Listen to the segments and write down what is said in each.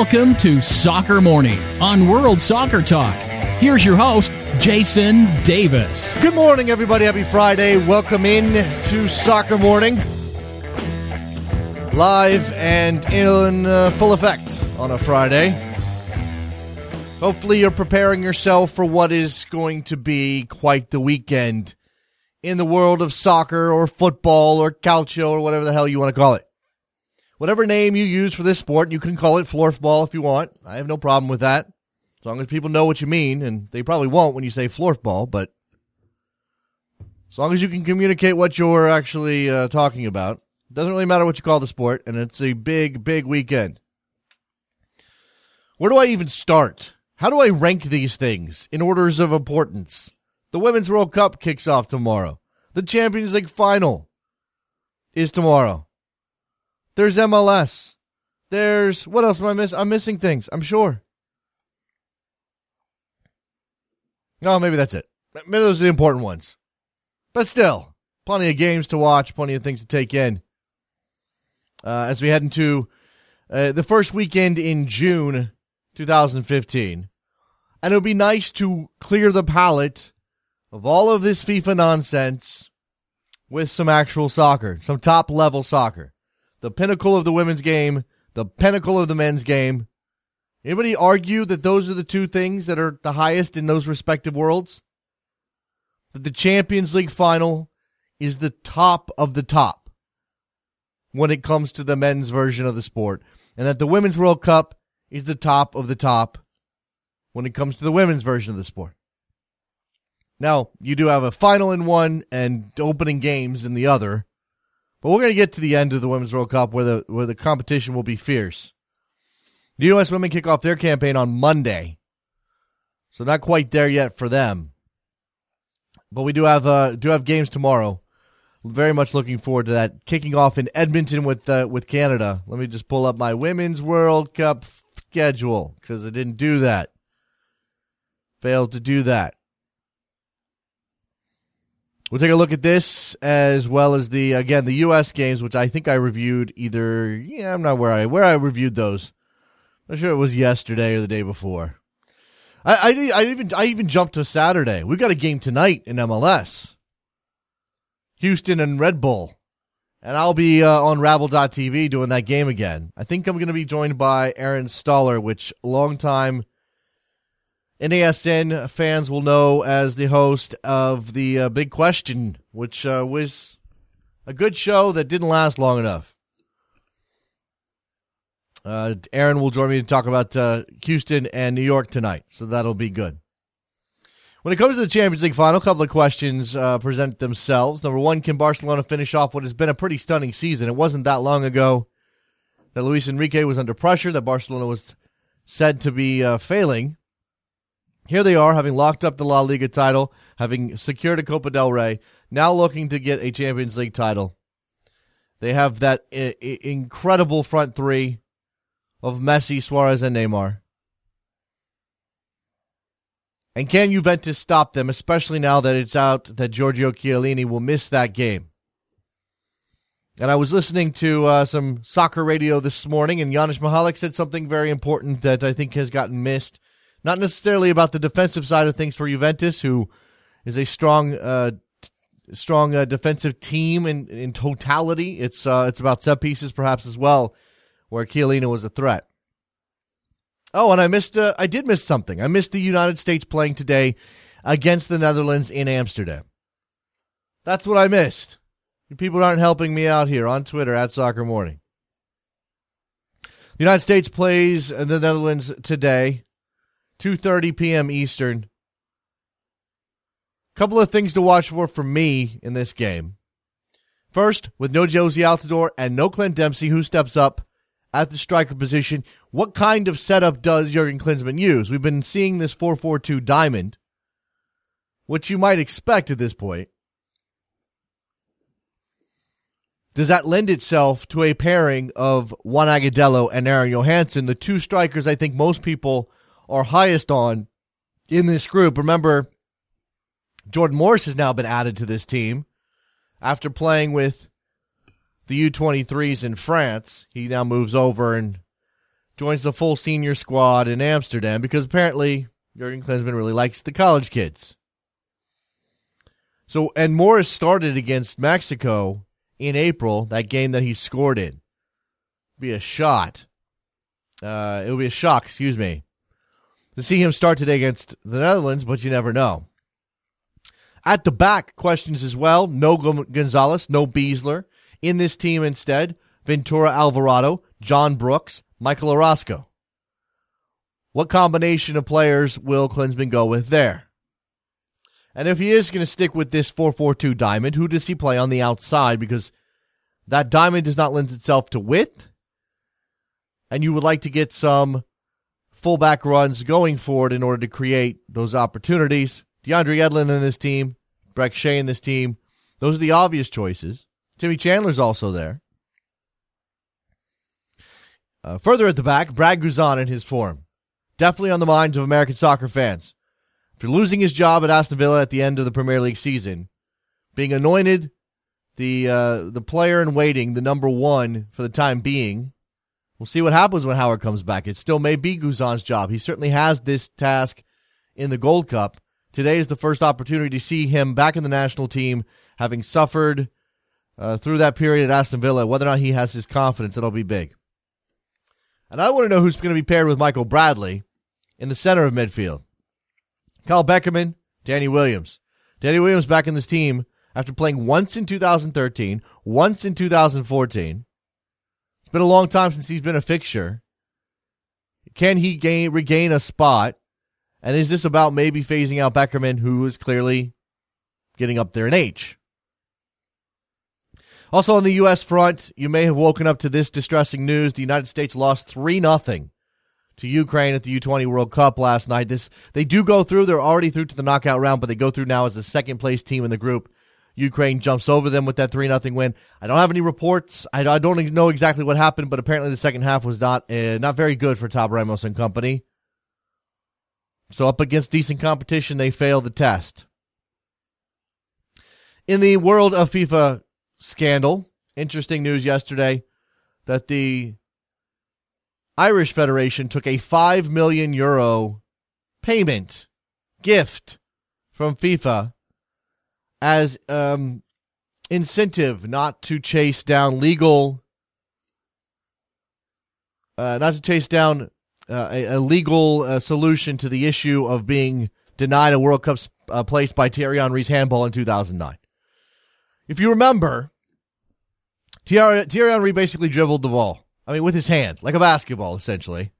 Welcome to Soccer Morning on World Soccer Talk. Here's your host, Jason Davis. Good morning, everybody. Happy Friday. Welcome in to Soccer Morning. Live and in uh, full effect on a Friday. Hopefully, you're preparing yourself for what is going to be quite the weekend in the world of soccer or football or calcio or whatever the hell you want to call it. Whatever name you use for this sport, you can call it floorball if you want. I have no problem with that. As long as people know what you mean, and they probably won't when you say floorball, but as long as you can communicate what you're actually uh, talking about, it doesn't really matter what you call the sport, and it's a big, big weekend. Where do I even start? How do I rank these things in orders of importance? The Women's World Cup kicks off tomorrow. The Champions League final is tomorrow. There's MLS. There's what else am I missing? I'm missing things. I'm sure. No, maybe that's it. Maybe those are the important ones. But still, plenty of games to watch, plenty of things to take in. Uh, as we head into uh, the first weekend in June 2015. And it would be nice to clear the palate of all of this FIFA nonsense with some actual soccer, some top level soccer the pinnacle of the women's game, the pinnacle of the men's game. Anybody argue that those are the two things that are the highest in those respective worlds? That the Champions League final is the top of the top when it comes to the men's version of the sport, and that the Women's World Cup is the top of the top when it comes to the women's version of the sport. Now, you do have a final in one and opening games in the other. But we're going to get to the end of the Women's World Cup where the where the competition will be fierce. The U.S. women kick off their campaign on Monday, so not quite there yet for them. But we do have uh, do have games tomorrow. Very much looking forward to that. Kicking off in Edmonton with uh, with Canada. Let me just pull up my Women's World Cup schedule because I didn't do that. Failed to do that. We'll take a look at this as well as the again the U.S. games, which I think I reviewed either. Yeah, I'm not where I where I reviewed those. I'm sure it was yesterday or the day before. I, I, I even I even jumped to Saturday. We got a game tonight in MLS. Houston and Red Bull, and I'll be uh, on Rabble.tv doing that game again. I think I'm going to be joined by Aaron Stoller, which long time NASN fans will know as the host of the uh, Big Question, which uh, was a good show that didn't last long enough. Uh, Aaron will join me to talk about uh, Houston and New York tonight, so that'll be good. When it comes to the Champions League final, a couple of questions uh, present themselves. Number one, can Barcelona finish off what has been a pretty stunning season? It wasn't that long ago that Luis Enrique was under pressure, that Barcelona was said to be uh, failing here they are, having locked up the La Liga title, having secured a Copa del Rey, now looking to get a Champions League title. They have that I- I- incredible front three of Messi, Suarez, and Neymar. And can Juventus stop them, especially now that it's out that Giorgio Chiellini will miss that game? And I was listening to uh, some soccer radio this morning, and Janusz Michallik said something very important that I think has gotten missed not necessarily about the defensive side of things for Juventus, who is a strong, uh, t- strong uh, defensive team in in totality. It's uh, it's about set pieces perhaps as well, where Chiellini was a threat. Oh, and I missed. Uh, I did miss something. I missed the United States playing today against the Netherlands in Amsterdam. That's what I missed. You people aren't helping me out here on Twitter at Soccer Morning. The United States plays the Netherlands today 2:30 p.m. Eastern. Couple of things to watch for for me in this game. First, with no Jozy Altidore and no Clint Dempsey, who steps up at the striker position, what kind of setup does Jurgen Klinsmann use? We've been seeing this 4-4-2 diamond, which you might expect at this point. Does that lend itself to a pairing of Juan Agudelo and Aron Johannsson, the two strikers I think most people are highest on in this group. Remember, Jordan Morris has now been added to this team after playing with the U23s in France. He now moves over and joins the full senior squad in Amsterdam because apparently Jurgen Klinsmann really likes the college kids. So, and Morris started against Mexico in April, that game that he scored in. Be a shot. Uh, it would be a shock, excuse me, to see him start today against the Netherlands, but you never know. At the back, questions as well. No Gonzalez, no Besler. In this team instead, Ventura Alvarado, John Brooks, Michael Orozco. What combination of players will Klinsmann go with there? And if he is going to stick with this 4-4-2 diamond, who does he play on the outside? Because that diamond does not lend itself to width. And you would like to get some fullback runs going forward in order to create those opportunities. DeAndre Yedlin in this team, Brek Shea in this team. Those are the obvious choices. Timmy Chandler's also there. Uh, further at the back, Brad Guzan in his form. Definitely on the minds of American soccer fans. After losing his job at Aston Villa at the end of the Premier League season, being anointed the uh, the player in waiting, the number one for the time being. We'll see what happens when Howard comes back. It still may be Guzan's job. He certainly has this task in the Gold Cup. Today is the first opportunity to see him back in the national team, having suffered uh, through that period at Aston Villa. Whether or not he has his confidence, it'll be big. And I want to know who's going to be paired with Michael Bradley in the center of midfield. Kyle Beckerman, Danny Williams. Danny Williams back in this team after playing once in 2013, once in 2014. It's been a long time since he's been a fixture. Can he gain regain a spot? And is this about maybe phasing out Beckerman, who is clearly getting up there in age? Also on the U.S. front, you may have woken up to this distressing news. The United States lost 3 0 to Ukraine at the U20 World Cup last night. This They do go through. They're already through to the knockout round, but they go through now as the second place team in the group. Ukraine jumps over them with that 3 0 win. I don't have any reports. I, I, don't know exactly what happened, but apparently the second half was not uh, not very good for Tab Ramos and company. So, up against decent competition, they failed the test. In the world of FIFA scandal. Interesting news yesterday that the Irish Federation took a 5 million euro payment gift from FIFA as um, incentive not to chase down legal uh, not to chase down uh, a, a, legal uh, solution to the issue of being denied a World Cup uh, place by Thierry Henry's handball in 2009. If you remember, Thierry, Thierry Henry basically dribbled the ball. I mean, with his hand, like a basketball, essentially,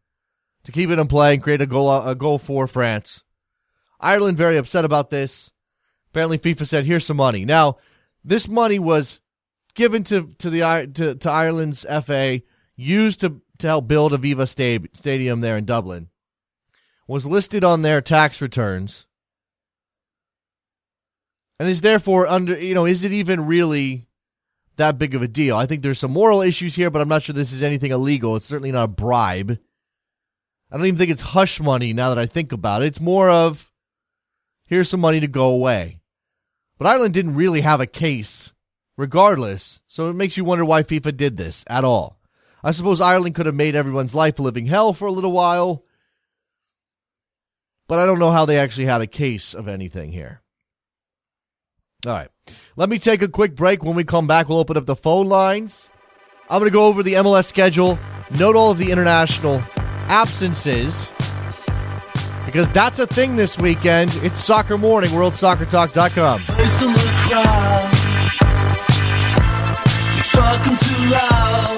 to keep it in play and create a goal, a goal for France. Ireland very upset about this. Apparently, FIFA said, "Here's some money." Now, this money was given to to the to, to Ireland's FA, used to to help build Aviva Stadium there in Dublin. Was listed on their tax returns. And is therefore under you know is it even really that big of a deal? I think there's some moral issues here but i'm not sure this is anything illegal. It's certainly not a bribe. I don't even think it's hush money now that i think about it. It's more of here's some money to go away but ireland didn't really have a case regardless so it makes you wonder why fifa did this at all i suppose ireland could have made everyone's life a living hell for a little while but i don't know how they actually had a case of anything here all right. Let me take a quick break. When we come back, we'll open up the phone lines. I'm going to go over the MLS schedule, note all of the international absences, because that's a thing this weekend. It's Soccer Morning, WorldSoccerTalk.com. talking too loud.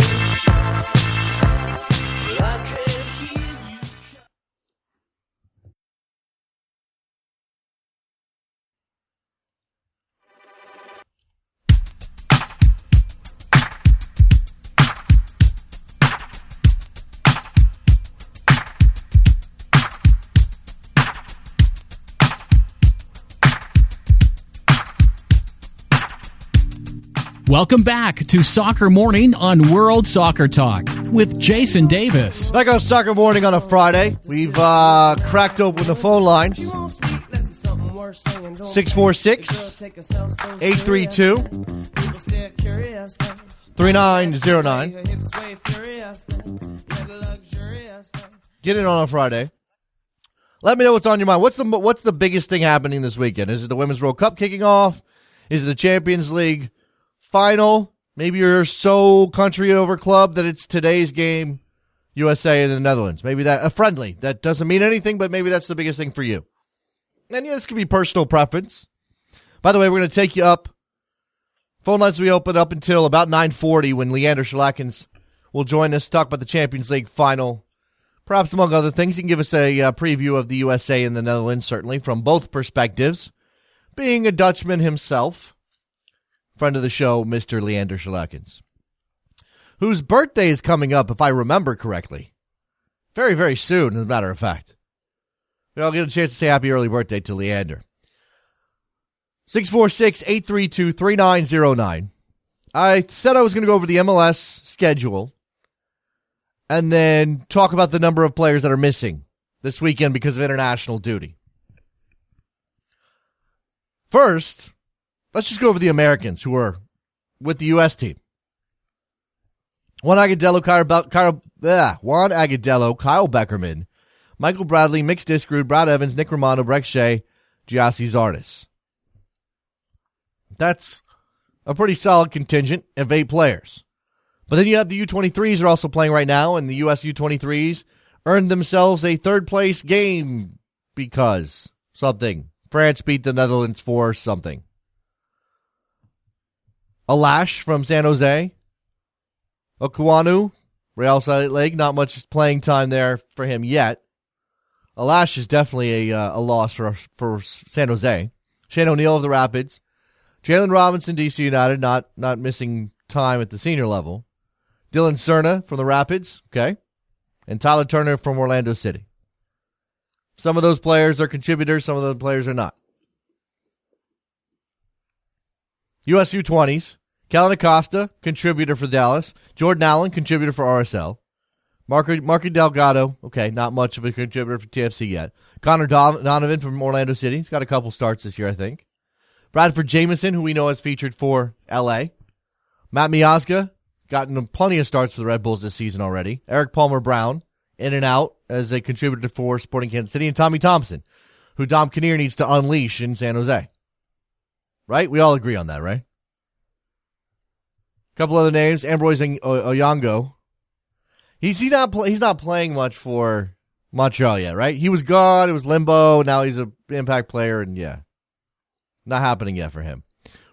Welcome back to Soccer Morning on World Soccer Talk with Jason Davis. Back on Soccer Morning on a Friday. We've uh, cracked open the phone lines 646 832 3909. Get in on a Friday. Let me know what's on your mind. What's the what's the biggest thing happening this weekend? Is it the Women's World Cup kicking off? Is it the Champions League final? Maybe you're so country over club that it's today's game, USA and the Netherlands. Maybe that a friendly that doesn't mean anything, but maybe that's the biggest thing for you. And yeah, this could be personal preference. By the way, we're going to take you up. Phone lines will be open up until about 9:40 when Leander Schaerlaeckens will join us talk about the Champions League final Perhaps among other things, you can give us a uh, preview of the USA and the Netherlands, certainly from both perspectives. Being a Dutchman himself, friend of the show, Mr. Leander Schaerlaeckens, whose birthday is coming up, if I remember correctly. Very, very soon, as a matter of fact. I'll get a chance to say happy early birthday to Leander. 646 832 3909. I said I was going to go over the MLS schedule and then talk about the number of players that are missing this weekend because of international duty. First, let's just go over the Americans who are with the U.S. team. Juan Agudelo, Kyle, Kyle, Juan Agudelo, Kyle Beckerman, Michael Bradley, Mix Diskerud, Brad Evans, Nick Rimando, Brek Shea, Gyasi Zardes. That's a pretty solid contingent of eight players. But then you have the U23s are also playing right now, and the U.S. U23s earned themselves a third place game because something. France beat the Netherlands for something. Alashe from San Jose. Ekwonu, Real Salt Lake, not much playing time there for him yet. Alashe is definitely a, uh, a loss for for San Jose. Shane O'Neill of the Rapids. Jalen Robinson, DC United, not not missing time at the senior level. Dillon Serna from the Rapids, okay, and Tyler Turner from Orlando City. Some of those players are contributors, some of the players are not. USU 20s, Kellyn Acosta, contributor for Dallas. Jordan Allen, contributor for RSL. Marco, Marco Delgado, okay, not much of a contributor for TFC yet. Connor Donovan from Orlando City. He's got a couple starts this year, I think. Bradford Jamieson, who we know has featured for LA. Matt Miazga, gotten plenty of starts for the Red Bulls this season already. Erik Palmer Brown, in and out as a contributor for Sporting Kansas City, and Tommy Thompson, who Dom Kinnear needs to unleash in San Jose. Right? We all agree on that, right? A couple other names: Ambroise Oyongo. He's he not he's not playing much for Montreal yet, right? He was gone. It was limbo. Now he's a impact player, and yeah, not happening yet for him.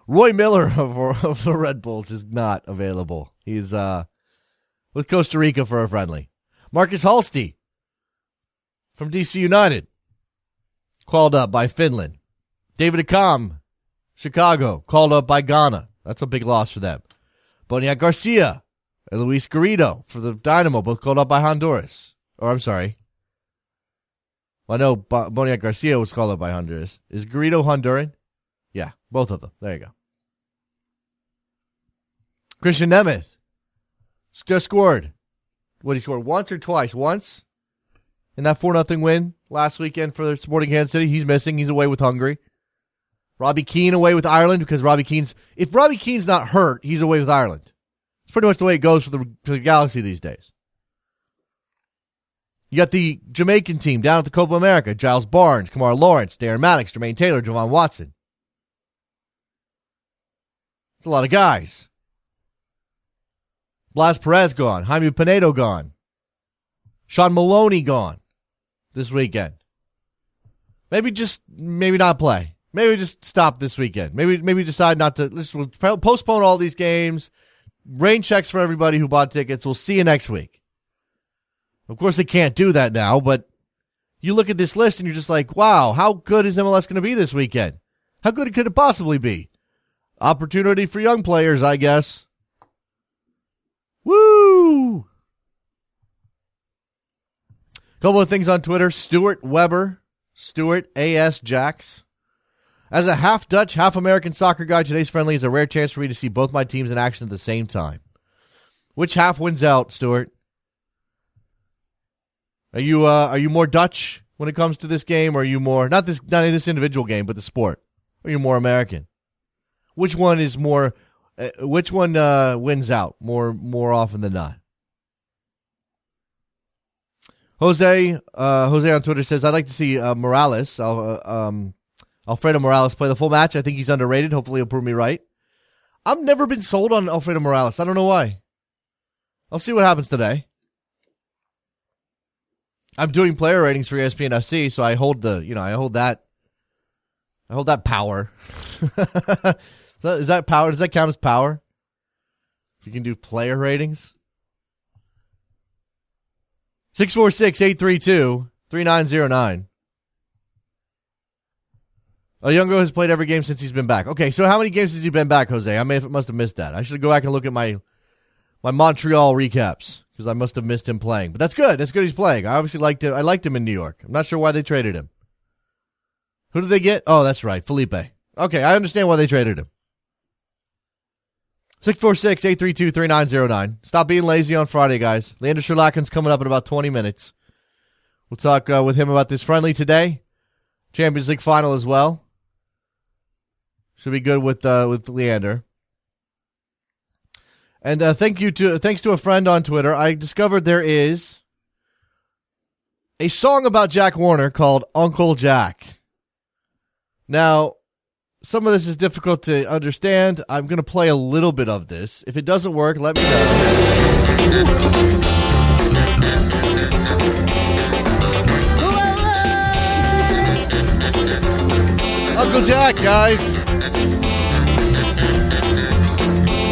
Roy Miller of, of the Red Bulls is not available. He's uh, with Costa Rica for a friendly. Markus Halsti from DC United called up by Finland. David Accam, Chicago, called up by Ghana. That's a big loss for them. Boniek Garcia and Luis Garrido for the Dynamo, both called up by Honduras. Or I'm sorry. Well, I know Boniek Garcia was called up by Honduras. Is Garrido Honduran? Yeah, both of them. There you go. Krisztian Nemeth just scored. What he scored once or twice? Once in that four nothing win last weekend for Sporting Kansas City. He's missing. He's away with Hungary. Robbie Keane away with Ireland because Robbie Keane's if Robbie Keane's not hurt, he's away with Ireland. It's pretty much the way it goes for the, for the Galaxy these days. You got the Jamaican team down at the Copa America: Giles Barnes, Kemar Lawrence, Darren Mattocks, Jermaine Taylor, Javon Watson. It's a lot of guys. Blas Perez gone. Jaime Penedo gone. Shaun Maloney gone this weekend. Maybe just maybe not play. Maybe just stop this weekend. Maybe maybe decide not to. Let's we'll postpone all these games. Rain checks for everybody who bought tickets. We'll see you next week. Of course, they can't do that now, but you look at this list and you're just like, wow, how good is MLS going to be this weekend? How good could it possibly be? Opportunity for young players, I guess. Woo! Couple of things on Twitter. Stuart Weber, Stuart A.S. Jacks. As a half Dutch, half American soccer guy, today's friendly is a rare chance for me to see both my teams in action at the same time. Which half wins out, Stuart? Are you uh, are you more Dutch when it comes to this game, or are you more not this not this individual game, but the sport? Or are you more American? Which one is more uh, which one uh, wins out more more often than not? Jose, uh, Jose on Twitter says, "I'd like to see uh, Morales, uh, um, Alfredo Morales, play the full match. I think he's underrated. Hopefully, he'll prove me right." I've never been sold on Alfredo Morales. I don't know why. I'll see what happens today. I'm doing player ratings for ESPN FC, so I hold the, you know, I hold that, I hold that power. is that power? Does that count as power? If you can do player ratings. 646 832 3909. Oyongo has played every game since he's been back. Okay, so how many games has he been back, Jose? I may have, must have missed that. I should go back and look at my my Montreal recaps because I must have missed him playing. But that's good. That's good. He's playing. I obviously liked him. I liked him in New York. I'm not sure why they traded him. Who did they get? Oh, that's right, Felipe. Okay, I understand why they traded him. 646 832 3909. Stop being lazy on Friday, guys. Leander Schaerlaeckens coming up in about 20 minutes. We'll talk uh, with him about this friendly today. Champions League final as well. Should be good with uh, with Leander. And uh, thank you to thanks to a friend on Twitter, I discovered there is a song about Jack Warner called Uncle Jack. Now, some of this is difficult to understand. I'm going to play a little bit of this. If it doesn't work, let me know. Uncle Jack, guys.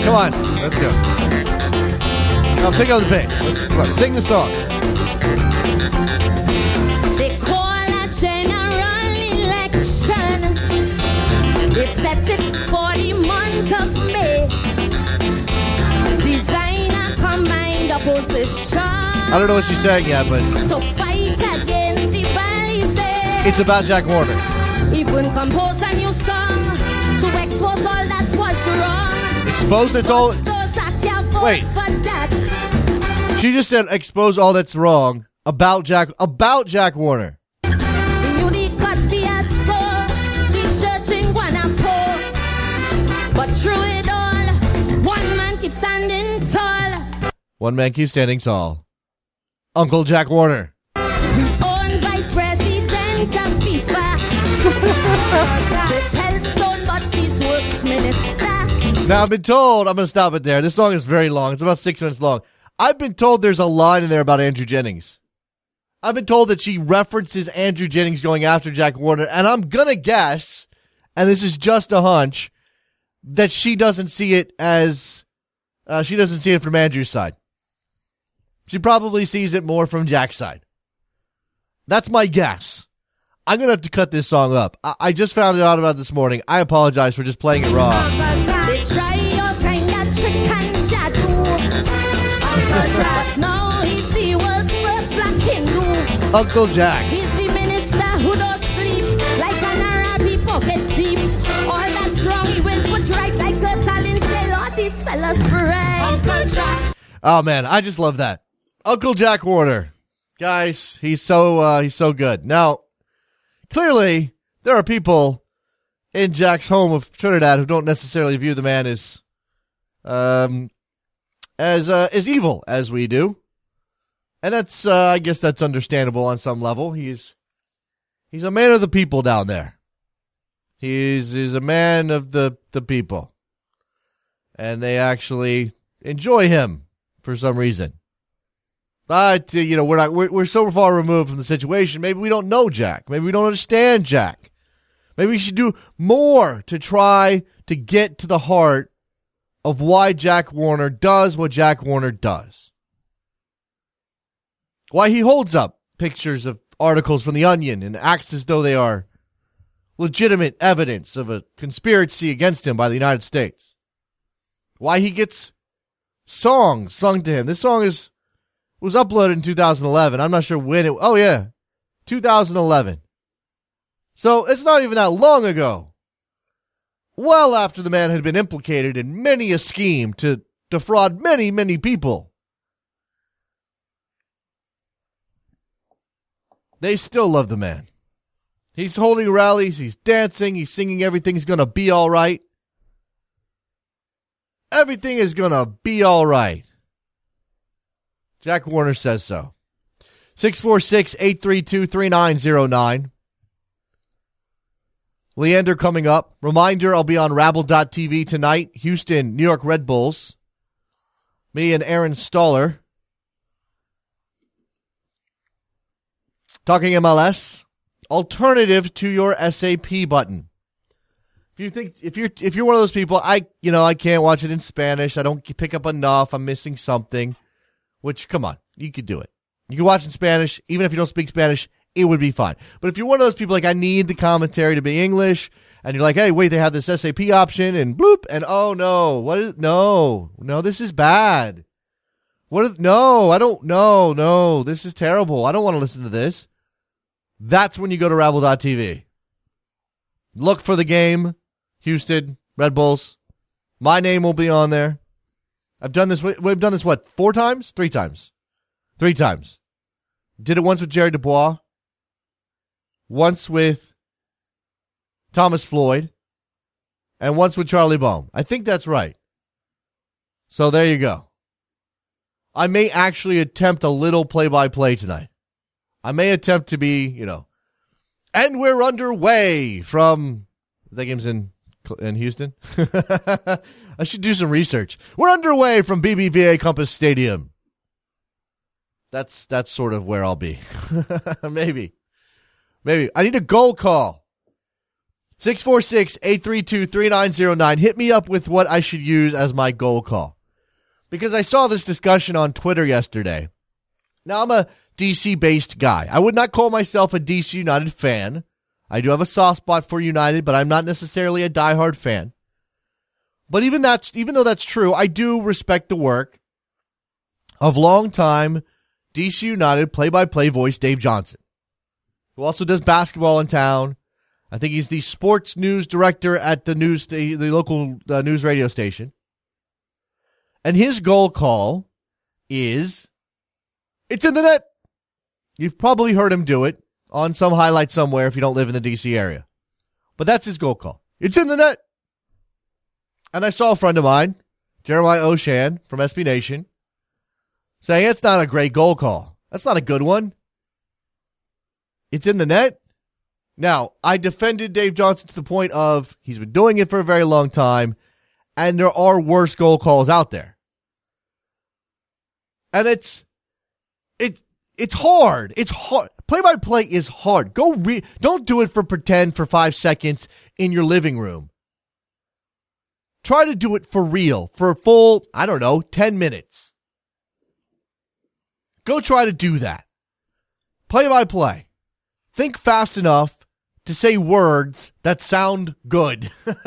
Come on, let's go. Now pick up the pace. Let's come on, sing the song. They call a general election. They set it for the month of May. Design a combined opposition I don't know what she's saying yet, but to fight against the Balizé. it's about Jack Warner. Even compose a new song to expose all that was wrong. Expose it's all. Those I can't vote Wait. She just said expose all that's wrong about Jack about Jack Warner. The unique got fiasco, the church in Guanapo. But through it all, one man keeps standing tall. One man keeps standing tall. Uncle Jack Warner. Now I've been told I'm gonna stop it there. This song is very long. It's about six minutes long. I've been told there's a line in there about Andrew Jennings. I've been told that she references Andrew Jennings going after Jack Warner, and I'm gonna guess, and this is just a hunch, that she doesn't see it as uh, she doesn't see it from Andrew's side. She probably sees it more from Jack's side. That's my guess. I'm gonna have to cut this song up. I, I just found it out about this morning. I apologize for just playing it raw. Uncle Jack. He's the minister who don't sleep like an Arabic pocket deep. All that's wrong, he will put right like a talent. Say, Lord, these fellas pray. Uncle Jack. Oh man, I just love that. Uncle Jack Warner. Guys, he's so uh he's so good. Now, clearly there are people in Jack's home of Trinidad who don't necessarily view the man as um as uh, as evil as we do. And that's uh, I guess that's understandable on some level. He's he's a man of the people down there. He's he's a man of the the people. And they actually enjoy him for some reason. But uh, you know, we're not we're, we're so far removed from the situation. Maybe we don't know Jack. Maybe we don't understand Jack. Maybe we should do more to try to get to the heart of why Jack Warner does what Jack Warner does. Why he holds up pictures of articles from The Onion and acts as though they are legitimate evidence of a conspiracy against him by the United States. Why he gets songs sung to him. This song is was uploaded in 2011. I'm not sure when it. Oh yeah, 2011. So it's not even that long ago. Well after the man had been implicated in many a scheme to defraud many, many people. They still love the man. He's holding rallies, he's dancing, he's singing everything's gonna be alright. Everything is gonna be alright. Jack Warner says so. 646 832 3909. Leander coming up. Reminder I'll be on Rabble.tv tonight. Houston, New York Red Bulls. Me and Aaron Stoller. Talking MLS. Alternative to your SAP button. If you think if you're if you're one of those people, I you know I can't watch it in Spanish. I don't pick up enough. I'm missing something. Which come on, you could do it. You can watch in Spanish, even if you don't speak Spanish. It would be fine. But if you're one of those people like I need the commentary to be English, and you're like, hey, wait, they have this SAP option, and bloop, and oh no, what is no, no, this is bad. What? Is, no, I don't. No, no, this is terrible. I don't want to listen to this. That's when you go to Rabble.tv. Look for the game Houston, Red Bulls. My name will be on there. I've done this. We've done this what four times, three times, three times. Did it once with Jerry Dubois. Once with Thomas Floyd, and once with Charlie Boehm. I think that's right. So there you go. I may actually attempt a little play-by-play tonight. I may attempt to be, you know, and we're underway from the game's in in Houston. I should do some research. We're underway from BBVA Compass Stadium. That's that's sort of where I'll be. Maybe. Maybe. I need a goal call. 646-832-3909. Hit me up with what I should use as my goal call. Because I saw this discussion on Twitter yesterday. Now I'm a DC based guy. I would not call myself a DC United fan. I do have a soft spot for United, but I'm not necessarily a diehard fan. But even that's even though that's true, I do respect the work of longtime DC United play-by-play voice Dave Johnson, who also does basketball in town. I think he's the sports news director at the news the local uh, news radio station. And his goal call is it's in the net. You've probably heard him do it on some highlight somewhere if you don't live in the DC area. But that's his goal call. It's in the net. And I saw a friend of mine, Jeremiah Oshan from SB Nation, saying it's not a great goal call. That's not a good one. It's in the net. Now, I defended Dave Johnson to the point of he's been doing it for a very long time, and there are worse goal calls out there. And it's it it's hard. It's hard. Play by play is hard. Go re- don't do it for pretend for 5 seconds in your living room. Try to do it for real for a full, I don't know, 10 minutes. Go try to do that. Play by play. Think fast enough to say words that sound good.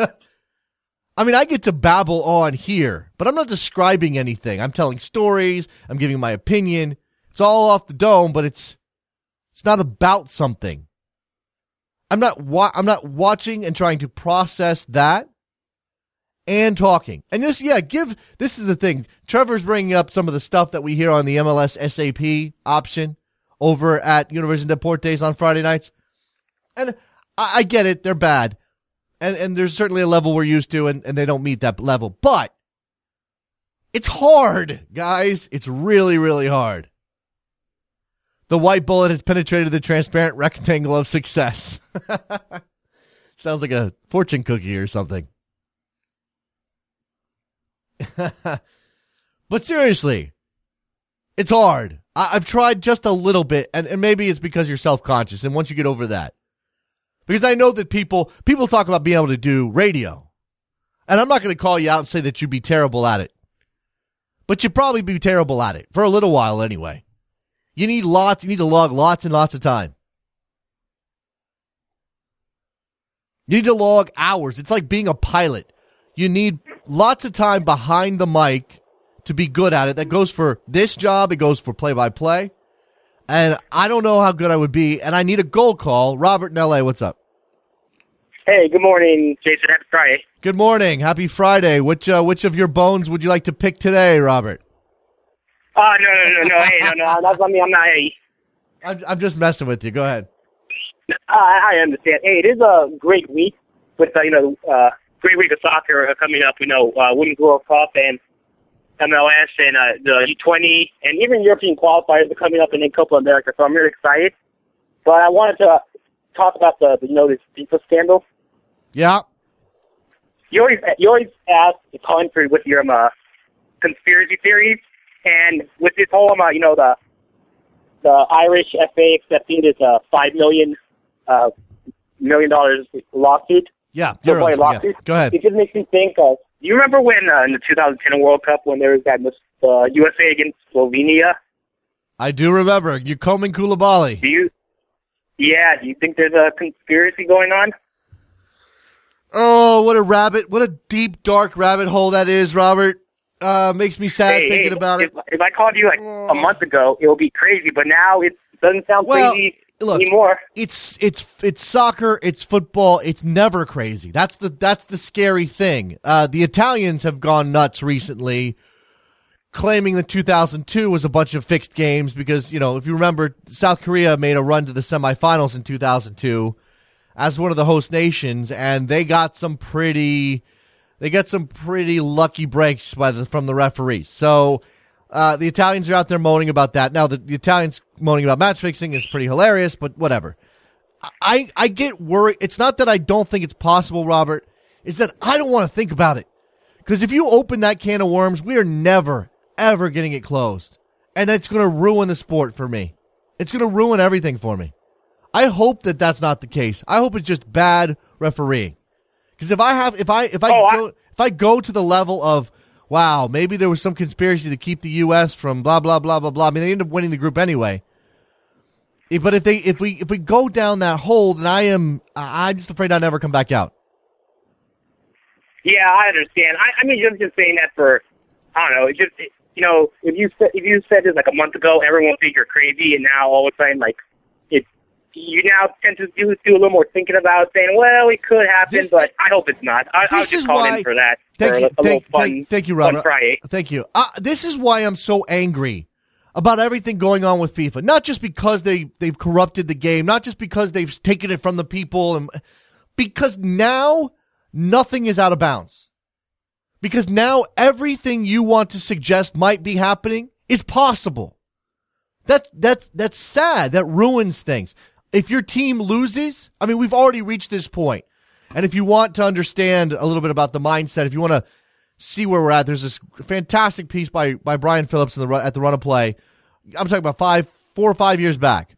I mean, I get to babble on here, but I'm not describing anything. I'm telling stories, I'm giving my opinion. It's all off the dome, but it's it's not about something. I'm not wa- I'm not watching and trying to process that and talking. And this yeah, give this is the thing. Trevor's bringing up some of the stuff that we hear on the MLS SAP option over at Univision Deportes on Friday nights. And I, I get it, they're bad. And and there's certainly a level we're used to and, and they don't meet that level. But it's hard, guys. It's really, really hard. The white bullet has penetrated the transparent rectangle of success. Sounds like a fortune cookie or something. but seriously, it's hard. I- have tried just a little bit, and, and maybe it's because you're self conscious. And once you get over that, because I know that people people talk about being able to do radio, and I'm not going to call you out and say that you'd be terrible at it, but you'd probably be terrible at it for a little while anyway. You need lots, you need to log lots and lots of time. You need to log hours. It's like being a pilot. You need lots of time behind the mic to be good at it. That goes for this job, it goes for play by play. And I don't know how good I would be, and I need a goal call. Robert in LA, what's up? Hey, good morning, Jason. Happy Friday. Good morning. Happy Friday. Which uh, which of your bones would you like to pick today, Robert? Oh no no no no hey no no that's not me I'm not hey. I'm I'm just messing with you. Go ahead. Uh, I understand. Hey, it is a great week with uh, you know uh, great week of soccer uh, coming up. You know, uh, Women's World Cup and MLS and uh, the U20 and even European qualifiers are coming up in Copa America, so I'm really excited. But I wanted to talk about the, the you know this FIFA scandal. Yeah. You always you always ask the country with your um, uh, conspiracy theories, and with this whole um, uh, you know the the Irish FA accepting this uh, five million uh, million dollars lawsuit. Yeah. Euros, lawsuit. yeah. Go ahead. It just makes me think of. Do you remember when uh, in the 2010 World Cup when there was that uh, USA against Slovenia? I do remember. You Koman Coulibaly. Do you? Yeah. Do you think there's a conspiracy going on? Oh, what a rabbit. What a deep, dark rabbit hole that is, Robert. Uh, makes me sad Hey, thinking hey, about if, it. If I called you like a month ago, it would be crazy. But now it doesn't sound Well, crazy look, anymore. It's it's it's soccer, it's football, it's never crazy. That's the that's the scary thing. Uh, the Italians have gone nuts recently, claiming that 2002 was a bunch of fixed games because you know if you remember, South Korea made a run to the semifinals in 2002 as one of the host nations, and they got some pretty they got some pretty lucky breaks by the from the referees. So uh, the Italians are out there moaning about that. Now the, the Italians moaning about match fixing is pretty hilarious, but whatever. I I get worried. It's not that I don't think it's possible, Robert. It's that I don't want to think about it. Because if you open that can of worms, we are never ever getting it closed, and it's going to ruin the sport for me. It's going to ruin everything for me. I hope that that's not the case. I hope it's just bad refereeing. Because if I have, if I, if I Oh, I- go, if I go to the level of, wow, maybe there was some conspiracy to keep the U.S. from blah blah blah blah blah. I mean, they end up winning the group anyway. Eh, But if they, if we, if we go down that hole, then I am, I- I'm just afraid I'll never come back out. Yeah, I understand. I, I mean, just just saying that for I don't know. It just it, you know, if you said if you said this like a month ago, everyone would think you're crazy, and now all of a sudden, like you now tend to do do a little more thinking about saying, well, it could happen, This- but I hope it's not. I, This just calling why- in for that. Thank for you, a, a thank, fun, thank, thank you, Robert. Thank you. Uh, this is why I'm so angry about everything going on with FIFA. Not just because they they've corrupted the game, not just because they've taken it from the people, and because now nothing is out of bounds. Because now everything you want to suggest might be happening is possible. That that that's sad. That ruins things. If your team loses, I mean, we've already reached this point. And if you want to understand a little bit about the mindset, if you want to see where we're at, there's this fantastic piece by by Brian Phillips in the at the run of play. I'm talking about five, four or five years back,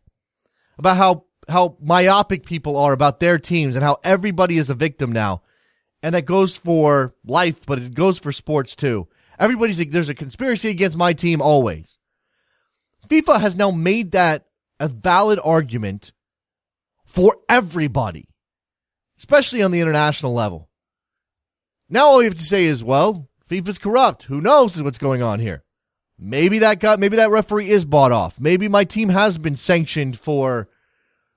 about how how myopic people are about their teams and how everybody is a victim now, and that goes for life, but it goes for sports too. Everybody's like, there's a conspiracy against my team always. FIFA has now made that a valid argument for everybody, especially on the international level. Now all you have to say is, well, FIFA's corrupt. Who knows what's going on here? Maybe that guy, maybe that referee is bought off. Maybe my team has been sanctioned for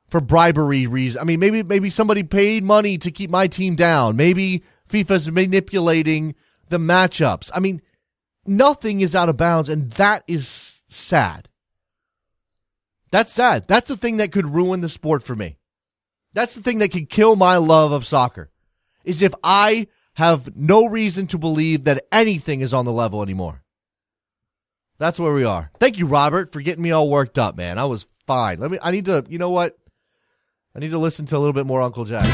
for bribery reasons. I mean, maybe maybe somebody paid money to keep my team down. Maybe FIFA's manipulating the matchups. I mean, nothing is out of bounds, and that is sad. That's sad. That's the thing that could ruin the sport for me. That's the thing that could kill my love of soccer. Is if I have no reason to believe that anything is on the level anymore. That's where we are. Thank you, Robert, for getting me all worked up, man. I was fine. Let me I need to you know what? I need to listen to a little bit more Uncle Jack.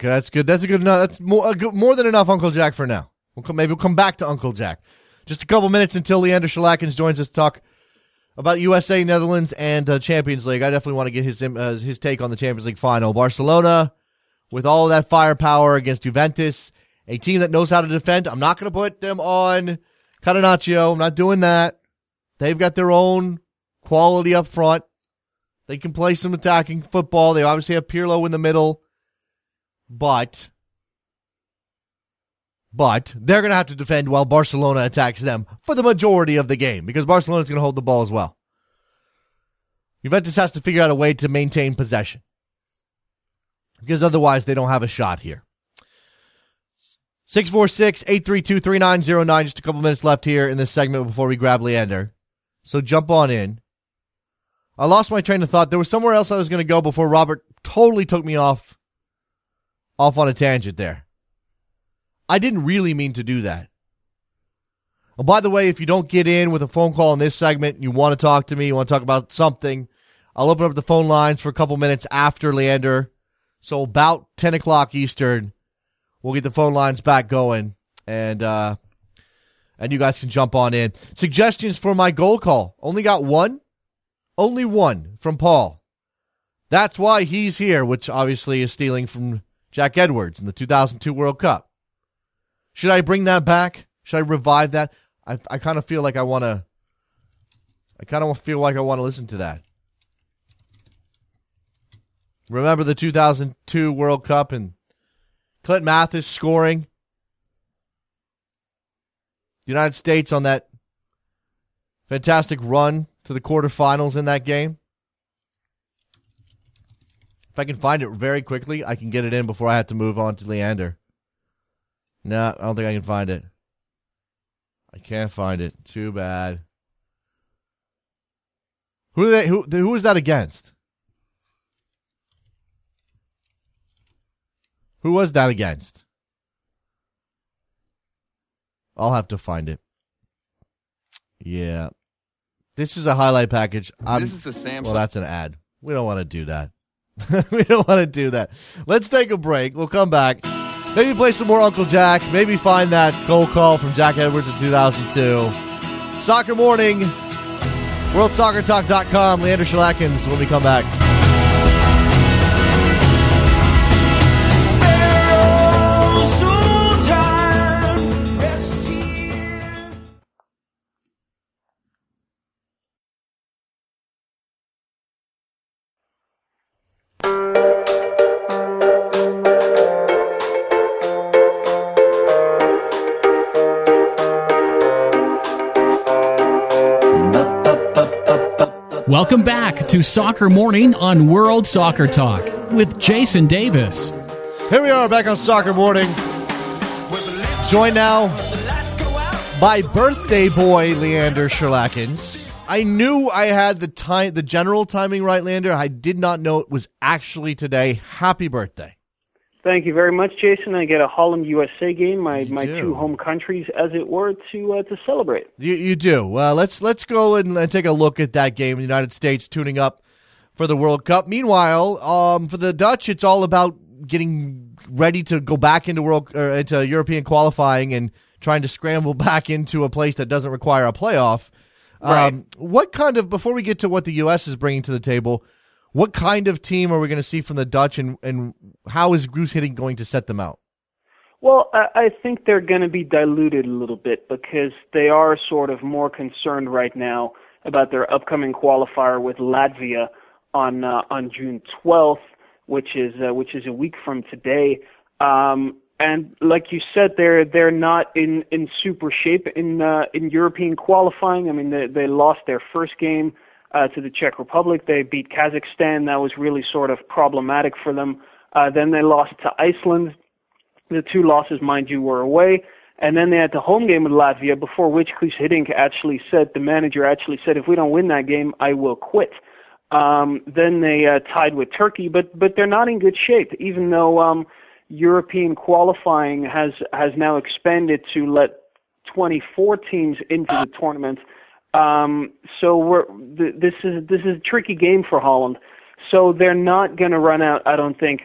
Okay, that's good. That's a good enough. That's more, good, more than enough, Uncle Jack, for now. We'll come, maybe we'll come back to Uncle Jack. Just a couple minutes until Leander Schaerlaeckens joins us to talk about USA, Netherlands, and uh, Champions League. I definitely want to get his uh, his take on the Champions League final. Barcelona, with all that firepower against Juventus, a team that knows how to defend. I'm not going to put them on Catenaccio. I'm not doing that. They've got their own quality up front. They can play some attacking football. They obviously have Pirlo in the middle but but they're going to have to defend while Barcelona attacks them for the majority of the game because Barcelona's going to hold the ball as well. Juventus has to figure out a way to maintain possession because otherwise they don't have a shot here. 646 832 3909. Just a couple minutes left here in this segment before we grab Leander. So jump on in. I lost my train of thought. There was somewhere else I was going to go before Robert totally took me off off on a tangent there. I didn't really mean to do that. Oh, by the way, if you don't get in with a phone call in this segment, you want to talk to me, you want to talk about something, I'll open up the phone lines for a couple minutes after Leander. So about 10 o'clock Eastern, we'll get the phone lines back going and, uh, and you guys can jump on in. Suggestions for my goal call. Only got one. Only one from Paul. That's why he's here, which obviously is stealing from Jack Edwards in the 2002 World Cup. Should I bring that back? Should I revive that? I, I kind of feel like I want to. I kind of feel like I want to listen to that. Remember the 2002 World Cup and Clint Mathis scoring? The United States on that fantastic run to the quarterfinals in that game. I can find it very quickly, I can get it in before I have to move on to Leander. No, I don't think I can find it. I can't find it. Too bad. Who they, who who was that against? Who was that against? I'll have to find it. Yeah. This is a highlight package. I'm, this is the Samsung. Well, that's an ad. We don't want to do that. we don't want to do that. Let's take a break. We'll come back. Maybe play some more Uncle Jack. Maybe find that goal call from Jack Edwards in 2002. Soccer Morning, WorldSoccerTalk.com. Leander Schaerlaeckens when we come back. Welcome back to Soccer Morning on World Soccer Talk with Jason Davis. Here we are back on Soccer Morning. Joined now by birthday boy Leander Schaerlaeckens. I knew I had the time, the general timing right, Leander. I did not know it was actually today. Happy birthday! Thank you very much, Jason. I get a Holland USA game, my You my do. two home countries, as it were, to uh, to celebrate. You, you do. Well, let's let's go and, and take a look at that game. The United States tuning up for the World Cup. Meanwhile, um, for the Dutch, it's all about getting ready to go back into world or into European qualifying and trying to scramble back into a place that doesn't require a playoff. Right. Um, what kind of before we get to what the U.S. is bringing to the table? What kind of team are we going to see from the Dutch, and, and how is Guus Hiddink going to set them out? Well, I, think they're going to be diluted a little bit because they are sort of more concerned right now about their upcoming qualifier with Latvia on uh, on June 12th, which is uh, which is a week from today. Um, and like you said, they're they're not in in super shape in uh, in European qualifying. I mean, they they lost their first game uh, to the Czech Republic. They beat Kazakhstan. That was really sort of problematic for them. Uh, then they lost to Iceland. The two losses, mind you, were away. And then they had the home game with Latvia, before which Guus Hiddink actually said, the manager actually said, if we don't win that game, I will quit. Um, then they uh, tied with Turkey, but but they're not in good shape. Even though um, European qualifying has has now expanded to let 24 teams into the tournament. Um, so we're th- this is this is a tricky game for Holland. So they're not going to run out, I don't think,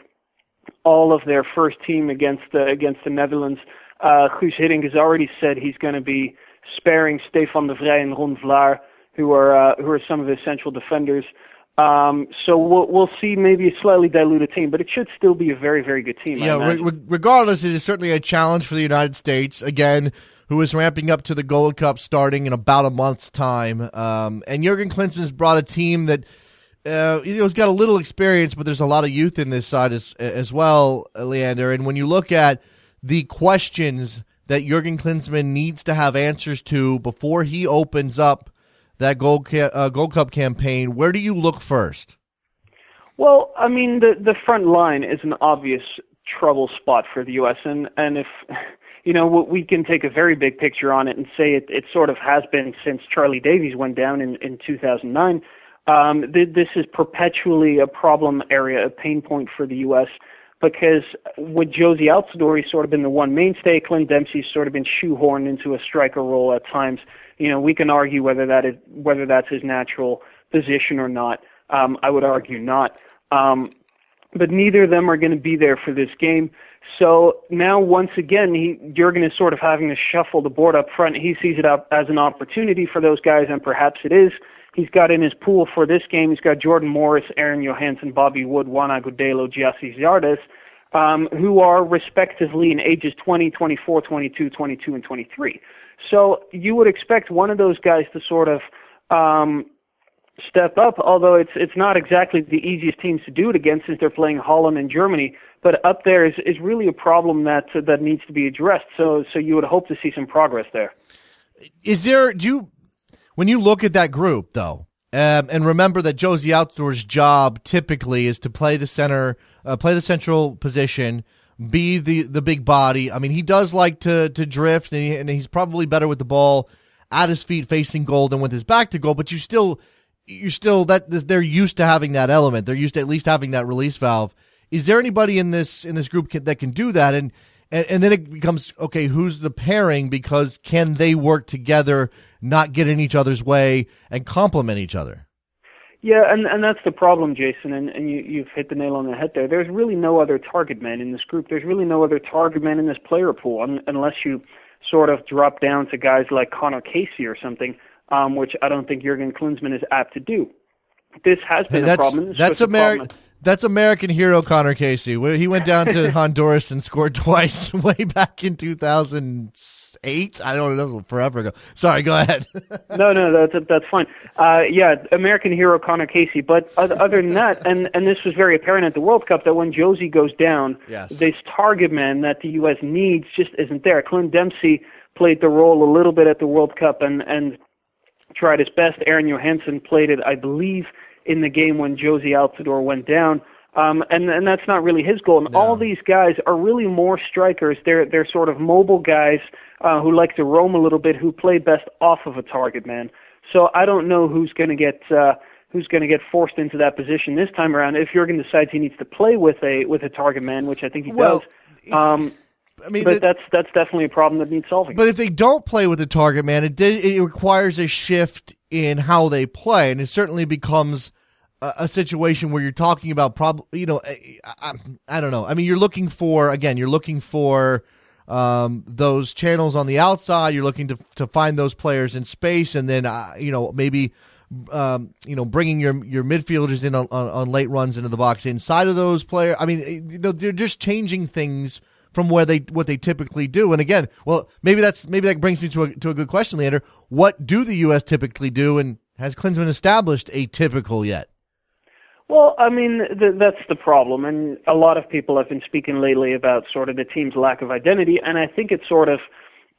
all of their first team against the against the Netherlands. Uh, Guus Hiddink has already said he's going to be sparing Stefan de Vrij and Ron Vlaar, who are uh, who are some of his central defenders. Um, so we'll we'll see maybe a slightly diluted team, but it should still be a very very good team. Yeah, re- regardless, it is certainly a challenge for the United States. Again, who is ramping up to the Gold Cup starting in about a month's time. Um, and Jurgen Klinsmann's brought a team that uh, you know, has got a little experience, but there's a lot of youth in this side as as well, Leander. And when you look at the questions that Jurgen Klinsmann needs to have answers to before he opens up that Gold ca- uh, Gold Cup campaign, where do you look first? Well, I mean, the the front line is an obvious trouble spot for the U.S. and and if you know, we can take a very big picture on it and say it, it sort of has been since Charlie Davies went down in, in 2009. Um, th- this is perpetually a problem area, a pain point for the U.S. because with Jozy Altidore, sort of been the one mainstay. Clint Dempsey's sort of been shoehorned into a striker role at times. You know, we can argue whether that is whether that's his natural position or not. Um, I would argue not. Um, but neither of them are going to be there for this game. So now, once again, he, Jurgen is sort of having to shuffle the board up front. He sees it up as an opportunity for those guys, and perhaps it is. He's got in his pool for this game, he's got Jordan Morris, Aron Johannsson, Bobby Wood, Juan Agudelo, Gyasi Zardes, um, who are respectively in ages 20, 24, 22, 22, and 23. So you would expect one of those guys to sort of um, step up, although it's it's not exactly the easiest teams to do it against since they're playing Holland and Germany. But up there is, is really a problem that that needs to be addressed. So so you would hope to see some progress there. Is there do you when you look at that group though, um, and remember that Jozy Altidore's job typically is to play the center, uh, play the central position, be the the big body. I mean, he does like to to drift, and, he, and he's probably better with the ball at his feet facing goal than with his back to goal. But you still you're still that they're used to having that element. They're used to at least having that release valve. Is there anybody in this in this group can, that can do that? And, and and then it becomes okay. Who's the pairing? Because can they work together, not get in each other's way, and complement each other? Yeah, and and that's the problem, Jason. And and you you've hit the nail on the head there. There's really no other target man in this group. There's really no other target man in this player pool, un, unless you sort of drop down to guys like Connor Casey or something um, which I don't think Jurgen Klinsmann is apt to do. This has been hey, a problem. This that's American. That's American hero Connor Casey. He went down to Honduras and scored twice way back in 2008. I don't know, forever ago. Sorry, go ahead. no, no, that's that's fine. Uh, yeah, American hero Connor Casey. But other than that, and and this was very apparent at the World Cup that when Jozy goes down, yes. this target man that the U.S. needs just isn't there. Clint Dempsey played the role a little bit at the World Cup, and and tried his best. Aron Johannsson played it, I believe, in the game when Jozy Altidore went down. Um, and and that's not really his goal. And no. all these guys are really more strikers. They're they're sort of mobile guys uh, who like to roam a little bit, who play best off of a target man. So I don't know who's going to get uh, who's going to get forced into that position this time around. If Jurgen decides he needs to play with a with a target man, which I think he well, does. Um, I mean, but that's that's definitely a problem that needs solving. But if they don't play with a target man, it it requires a shift in how they play, and it certainly becomes a, situation where you're talking about prob you know I, I, I, don't know. I mean, you're looking for again, you're looking for um, those channels on the outside. You're looking to to find those players in space, and then uh, you know maybe. Um, you know, bringing your your midfielders in on, on, on late runs into the box inside of those players. I mean, know, they're just changing things from where they what they typically do. And again, well, maybe that's maybe that brings me to a to a good question, Leander. What do the U.S. typically do, and has Klinsmann established a typical yet? Well, I mean, th- that's the problem, and a lot of people have been speaking lately about sort of the team's lack of identity, and I think it sort of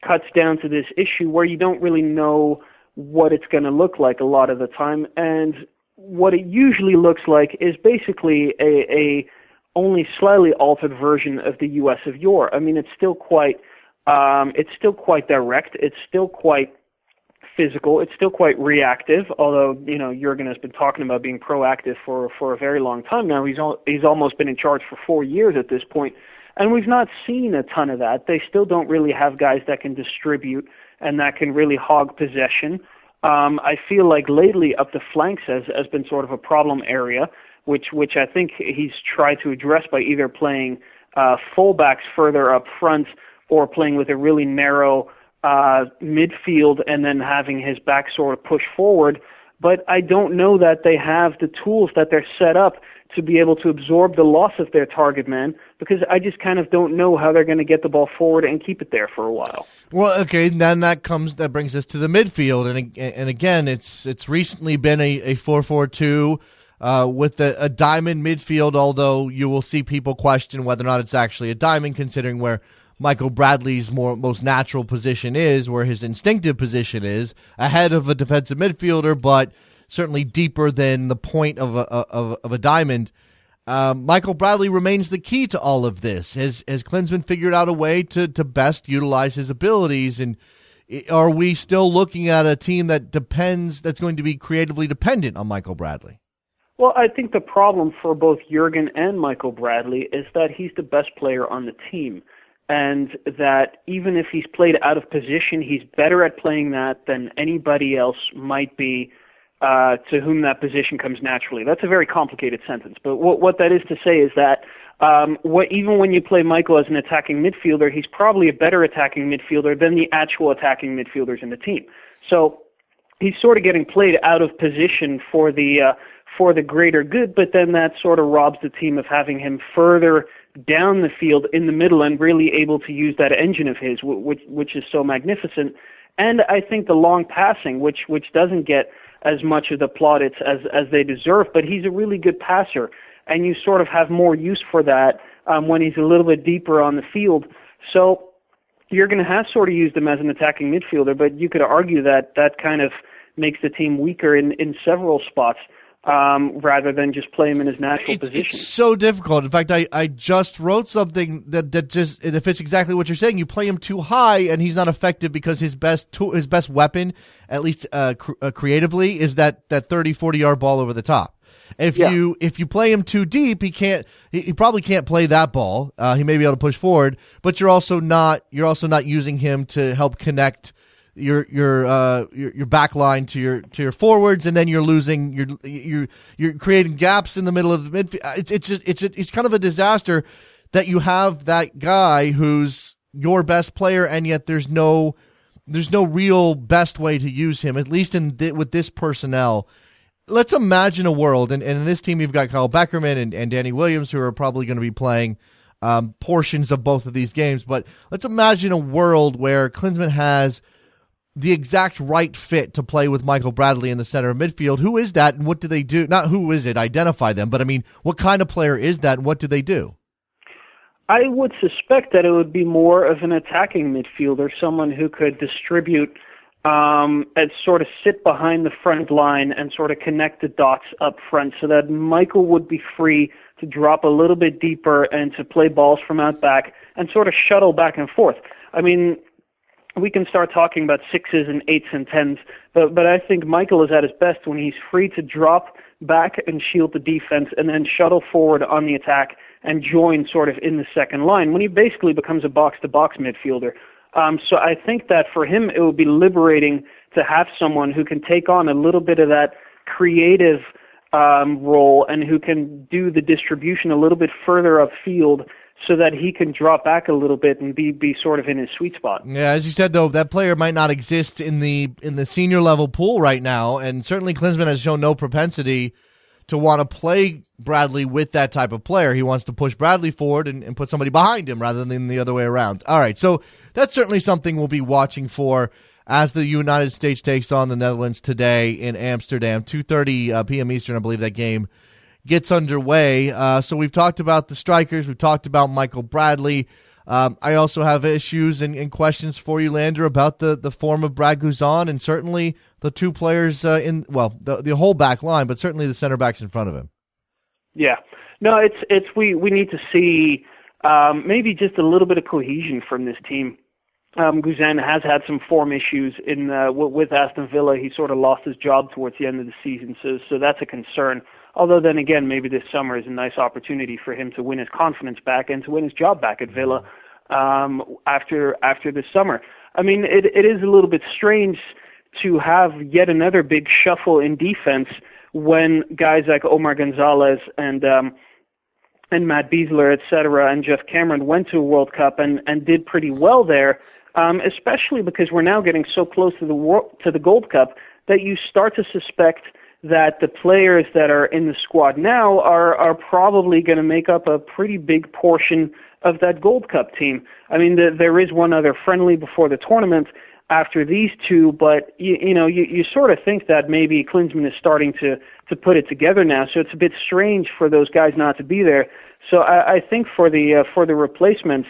cuts down to this issue where you don't really know what it's going to look like a lot of the time, and what it usually looks like is basically a, a only slightly altered version of the U.S. of yore. I mean, it's still quite, um, it's still quite direct. It's still quite physical. It's still quite reactive. Although you know Jurgen has been talking about being proactive for for a very long time now. He's al- he's almost been in charge for four years at this point, and we've not seen a ton of that. They still don't really have guys that can distribute and that can really hog possession. Um, I feel like lately up the flanks has has been sort of a problem area which which I think he's tried to address by either playing uh, fullbacks further up front or playing with a really narrow uh, midfield and then having his back sort of push forward. But I don't know that they have the tools that they're set up to be able to absorb the loss of their target man because I just kind of don't know how they're going to get the ball forward and keep it there for a while. Well, okay, then that comes that brings us to the midfield, and and again, it's it's recently been a a four four two uh, with a, a, diamond midfield, although you will see people question whether or not it's actually a diamond, considering where Michael Bradley's more most natural position is, where his instinctive position is, ahead of a defensive midfielder, but certainly deeper than the point of a of, of a diamond. Um, Michael Bradley remains the key to all of this. Has has Klinsmann figured out a way to to best utilize his abilities? And are we still looking at a team that depends that's going to be creatively dependent on Michael Bradley? Well, I think the problem for both Jurgen and Michael Bradley is that he's the best player on the team. And that even if he's played out of position, he's better at playing that than anybody else might be uh, to whom that position comes naturally. That's a very complicated sentence, but what, what that is to say is that um, what, even when you play Michael as an attacking midfielder, he's probably a better attacking midfielder than the actual attacking midfielders in the team. So he's sort of getting played out of position for the uh, for the greater good, but then that sort of robs the team of having him further down the field in the middle and really able to use that engine of his, which which is so magnificent. And I think the long passing, which which doesn't get as much of the plaudits as as they deserve. But he's a really good passer, and you sort of have more use for that um, when he's a little bit deeper on the field. So you're going to have sort of used him as an attacking midfielder, but you could argue that that kind of makes the team weaker in in several spots um, rather than just play him in his natural it's, position. It's so difficult. In fact, I, I just wrote something that, that just it fits exactly what you're saying. You play him too high, and he's not effective because his best tool, his best weapon, at least uh, cr- uh, creatively, is that that 30, 40 yard ball over the top. If yeah. you if you play him too deep, he can't. He, he probably can't play that ball. Uh, he may be able to push forward, but you're also not you're also not using him to help connect your your uh your, your back line to your to your forwards and then you're losing you're you're you're creating gaps in the middle of the midfield. It's it's it's it's kind of a disaster that you have that guy who's your best player and yet there's no there's no real best way to use him at least in th- with this personnel. Let's imagine a world and, and in this team you've got Kyle Beckerman and, and Danny Williams who are probably going to be playing um, portions of both of these games but let's imagine a world where Klinsmann has – the exact right fit to play with Michael Bradley in the center of midfield. Who is that and what do they do? Not who is it, identify them, but I mean, what kind of player is that and what do they do? I would suspect that it would be more of an attacking midfielder, someone who could distribute um, and sort of sit behind the front line and sort of connect the dots up front so that Michael would be free to drop a little bit deeper and to play balls from out back and sort of shuttle back and forth. I mean, we can start talking about sixes and eights and tens, but but I think Michael is at his best when he's free to drop back and shield the defense and then shuttle forward on the attack and join sort of in the second line when he basically becomes a box to box midfielder. Um, so I think that for him it would be liberating to have someone who can take on a little bit of that creative um, role and who can do the distribution a little bit further upfield so that he can drop back a little bit and be be sort of in his sweet spot. Yeah, as you said though, that player might not exist in the in the senior level pool right now, and certainly Klinsmann has shown no propensity to want to play Bradley with that type of player. He wants to push Bradley forward and, and put somebody behind him rather than the other way around. All right, so that's certainly something we'll be watching for as the United States takes on the Netherlands today in Amsterdam, 2:30 uh, p.m. Eastern, I believe that game gets underway. Uh, so we've talked about the strikers. We've talked about Michael Bradley. Um, I also have issues and, and, questions for you, Leander, about the, the form of Brad Guzan and certainly the two players uh, in well the the whole back line, but certainly the center backs in front of him. Yeah, no, it's it's we we need to see um, maybe just a little bit of cohesion from this team. Um, Guzan has had some form issues in uh, with Aston Villa. He sort of lost his job towards the end of the season, so so that's a concern. Although then again, maybe this summer is a nice opportunity for him to win his confidence back and to win his job back at Villa um, after after this summer. I mean, it it is a little bit strange to have yet another big shuffle in defense when guys like Omar Gonzalez and um, and Matt Besler, et cetera, and Geoff Cameron went to a World Cup and and did pretty well there. Um, especially because we're now getting so close to the World, to the Gold Cup that you start to suspect that the players that are in the squad now are are probably going to make up a pretty big portion of that Gold Cup team. I mean, the, there is one other friendly before the tournament after these two, but you, you know, you, you sort of think that maybe Klinsmann is starting to to put it together now. So it's a bit strange for those guys not to be there. So I, I think for the uh, for the replacements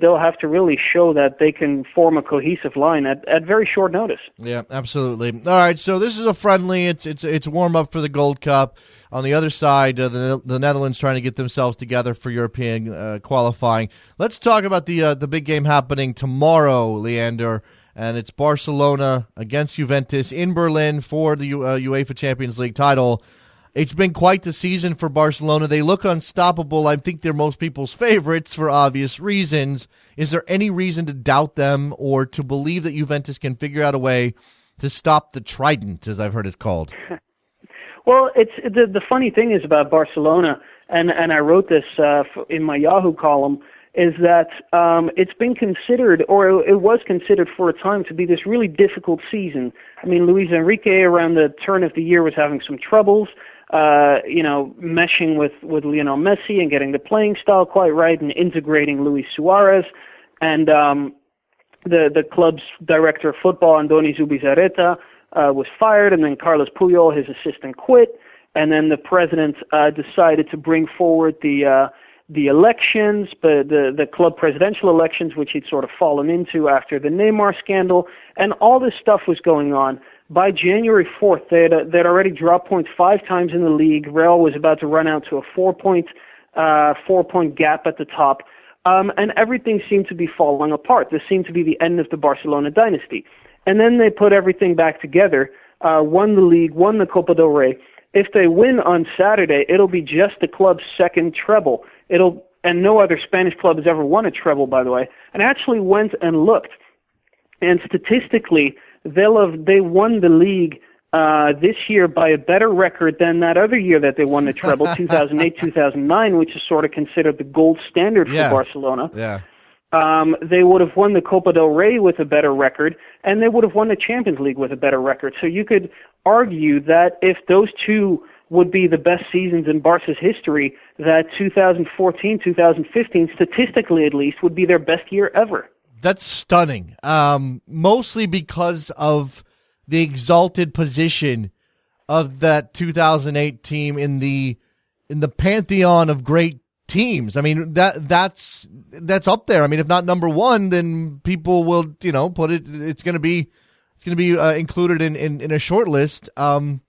they'll have to really show that they can form a cohesive line at, at very short notice. Yeah, absolutely. All right, so this is a friendly. It's it's it's warm up for the Gold Cup. On the other side, uh, the the Netherlands trying to get themselves together for European uh, qualifying. Let's talk about the uh, the big game happening tomorrow, Leander, and it's Barcelona against Juventus in Berlin for the uh, UEFA Champions League title. It's been quite the season for Barcelona. They look unstoppable. I think they're most people's favorites for obvious reasons. Is there any reason to doubt them or to believe that Juventus can figure out a way to stop the Trident, as I've heard it's called? well, it's the the funny thing is about Barcelona, and and I wrote this uh, in my Yahoo column is that um, it's been considered, or it was considered for a time, to be this really difficult season. I mean, Luis Enrique around the turn of the year was having some troubles uh, you know, meshing with, with Lionel Messi and getting the playing style quite right and integrating Luis Suarez. And um, the, the club's director of football, Andoni Zubizarreta, uh, was fired, and then Carlos Puyol, his assistant, quit. And then the president uh, decided to bring forward the uh, the elections, but the the club presidential elections, which he'd sort of fallen into after the Neymar scandal, and all this stuff was going on by January 4th, they had, uh, they'd already dropped points five times in the league. Real was about to run out to a four point, uh, four point gap at the top. Um, and everything seemed to be falling apart. This seemed to be the end of the Barcelona dynasty. And then they put everything back together, uh, won the league, won the Copa del Rey. If they win on Saturday, it'll be just the club's second treble. It'll, and no other Spanish club has ever won a treble, by the way. And I actually went and looked. And statistically, they'll have they won the league uh, this year by a better record than that other year that they won the treble, 2008, 2009, which is sort of considered the gold standard for yeah. Barcelona. Yeah. Um, they would have won the Copa del Rey with a better record, and they would have won the Champions League with a better record. So you could argue that if those two would be the best seasons in Barca's history, that 2014, 2015, statistically at least, would be their best year ever that's stunning. Um, mostly because of the exalted position of that 2008 team in the in the pantheon of great teams. I mean that that's that's up there. I mean, if not number one, then people will you know put it. It's going to be it's going to be uh, included in, in in a short list. Um,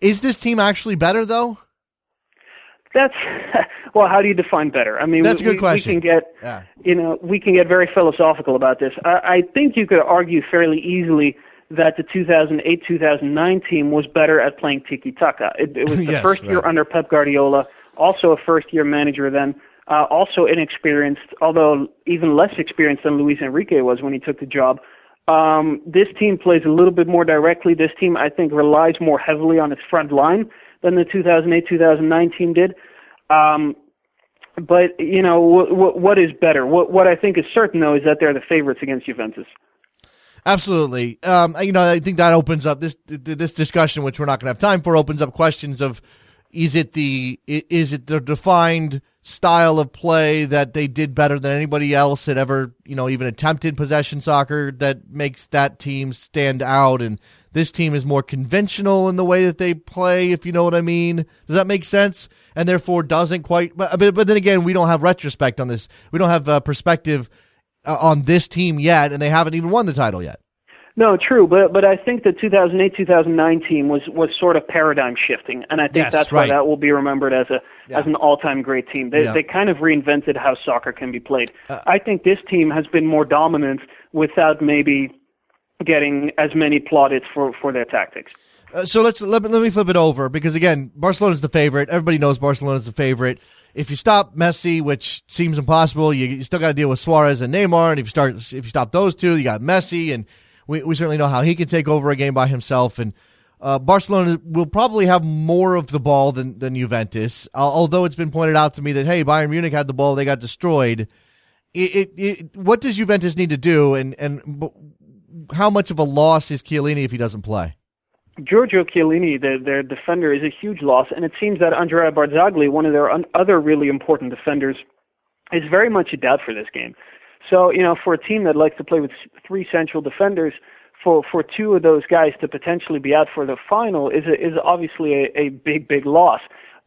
is this team actually better though? That's well. How do you define better? I mean, that's we, a good question. We can get, yeah. you know, we can get very philosophical about this. I, I think you could argue fairly easily that the 2008-2009 team was better at playing tiki taka. It, it, was the yes, first right. year under Pep Guardiola, also a first-year manager then, uh, also inexperienced, although even less experienced than Luis Enrique was when he took the job. Um, this team plays a little bit more directly. This team, I think, relies more heavily on its front line than the 2008-2009 team did. Um, but you know w- w- what is better? What what I think is certain though is that they're the favorites against Juventus. Absolutely. Um, you know, I think that opens up this this discussion, which we're not going to have time for. Opens up questions of is it the is it the defined style of play that they did better than anybody else had ever you know even attempted possession soccer that makes that team stand out and this team is more conventional in the way that they play, if you know what I mean. Does that make sense? And therefore doesn't quite. But but, but then again, we don't have retrospect on this. We don't have uh, perspective uh, on this team yet, and they haven't even won the title yet. No, true, but but I think the 2008-2009 team was was sort of paradigm shifting, and I think yes, that's right. why that will be remembered as a yeah. as an all-time great team. They yeah. they kind of reinvented how soccer can be played. Uh, I think this team has been more dominant without maybe getting as many plaudits for, for their tactics. Uh, so let's let, let me flip it over because again, Barcelona's the favorite. Everybody knows Barcelona's the favorite. If you stop Messi, which seems impossible, you, you still got to deal with Suarez and Neymar. And if you start, if you stop those two, you got Messi, and we, we certainly know how he can take over a game by himself. And uh, Barcelona will probably have more of the ball than than Juventus. Uh, although it's been pointed out to me that hey, Bayern Munich had the ball, they got destroyed. It, it, it, what does Juventus need to do, and and how much of a loss is Chiellini if he doesn't play? Giorgio Chiellini, the, their defender, is a huge loss, and it seems that Andrea Barzagli, one of their un- other really important defenders, is very much a doubt for this game. So, you know, for a team that likes to play with three central defenders, for for two of those guys to potentially be out for the final is a, is obviously a, a big big loss.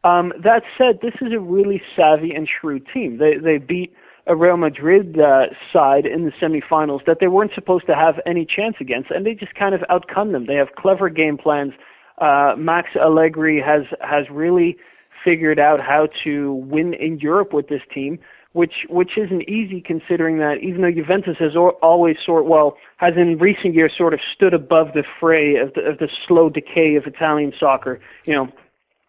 Um, that said, this is a really savvy and shrewd team. They they beat a Real Madrid uh, side in the semifinals that they weren't supposed to have any chance against, and they just kind of outcome them. They have clever game plans. Uh, Max Allegri has has really figured out how to win in Europe with this team, which which isn't easy considering that even though Juventus has always sort well has in recent years sort of stood above the fray of the, of the slow decay of Italian soccer. You know,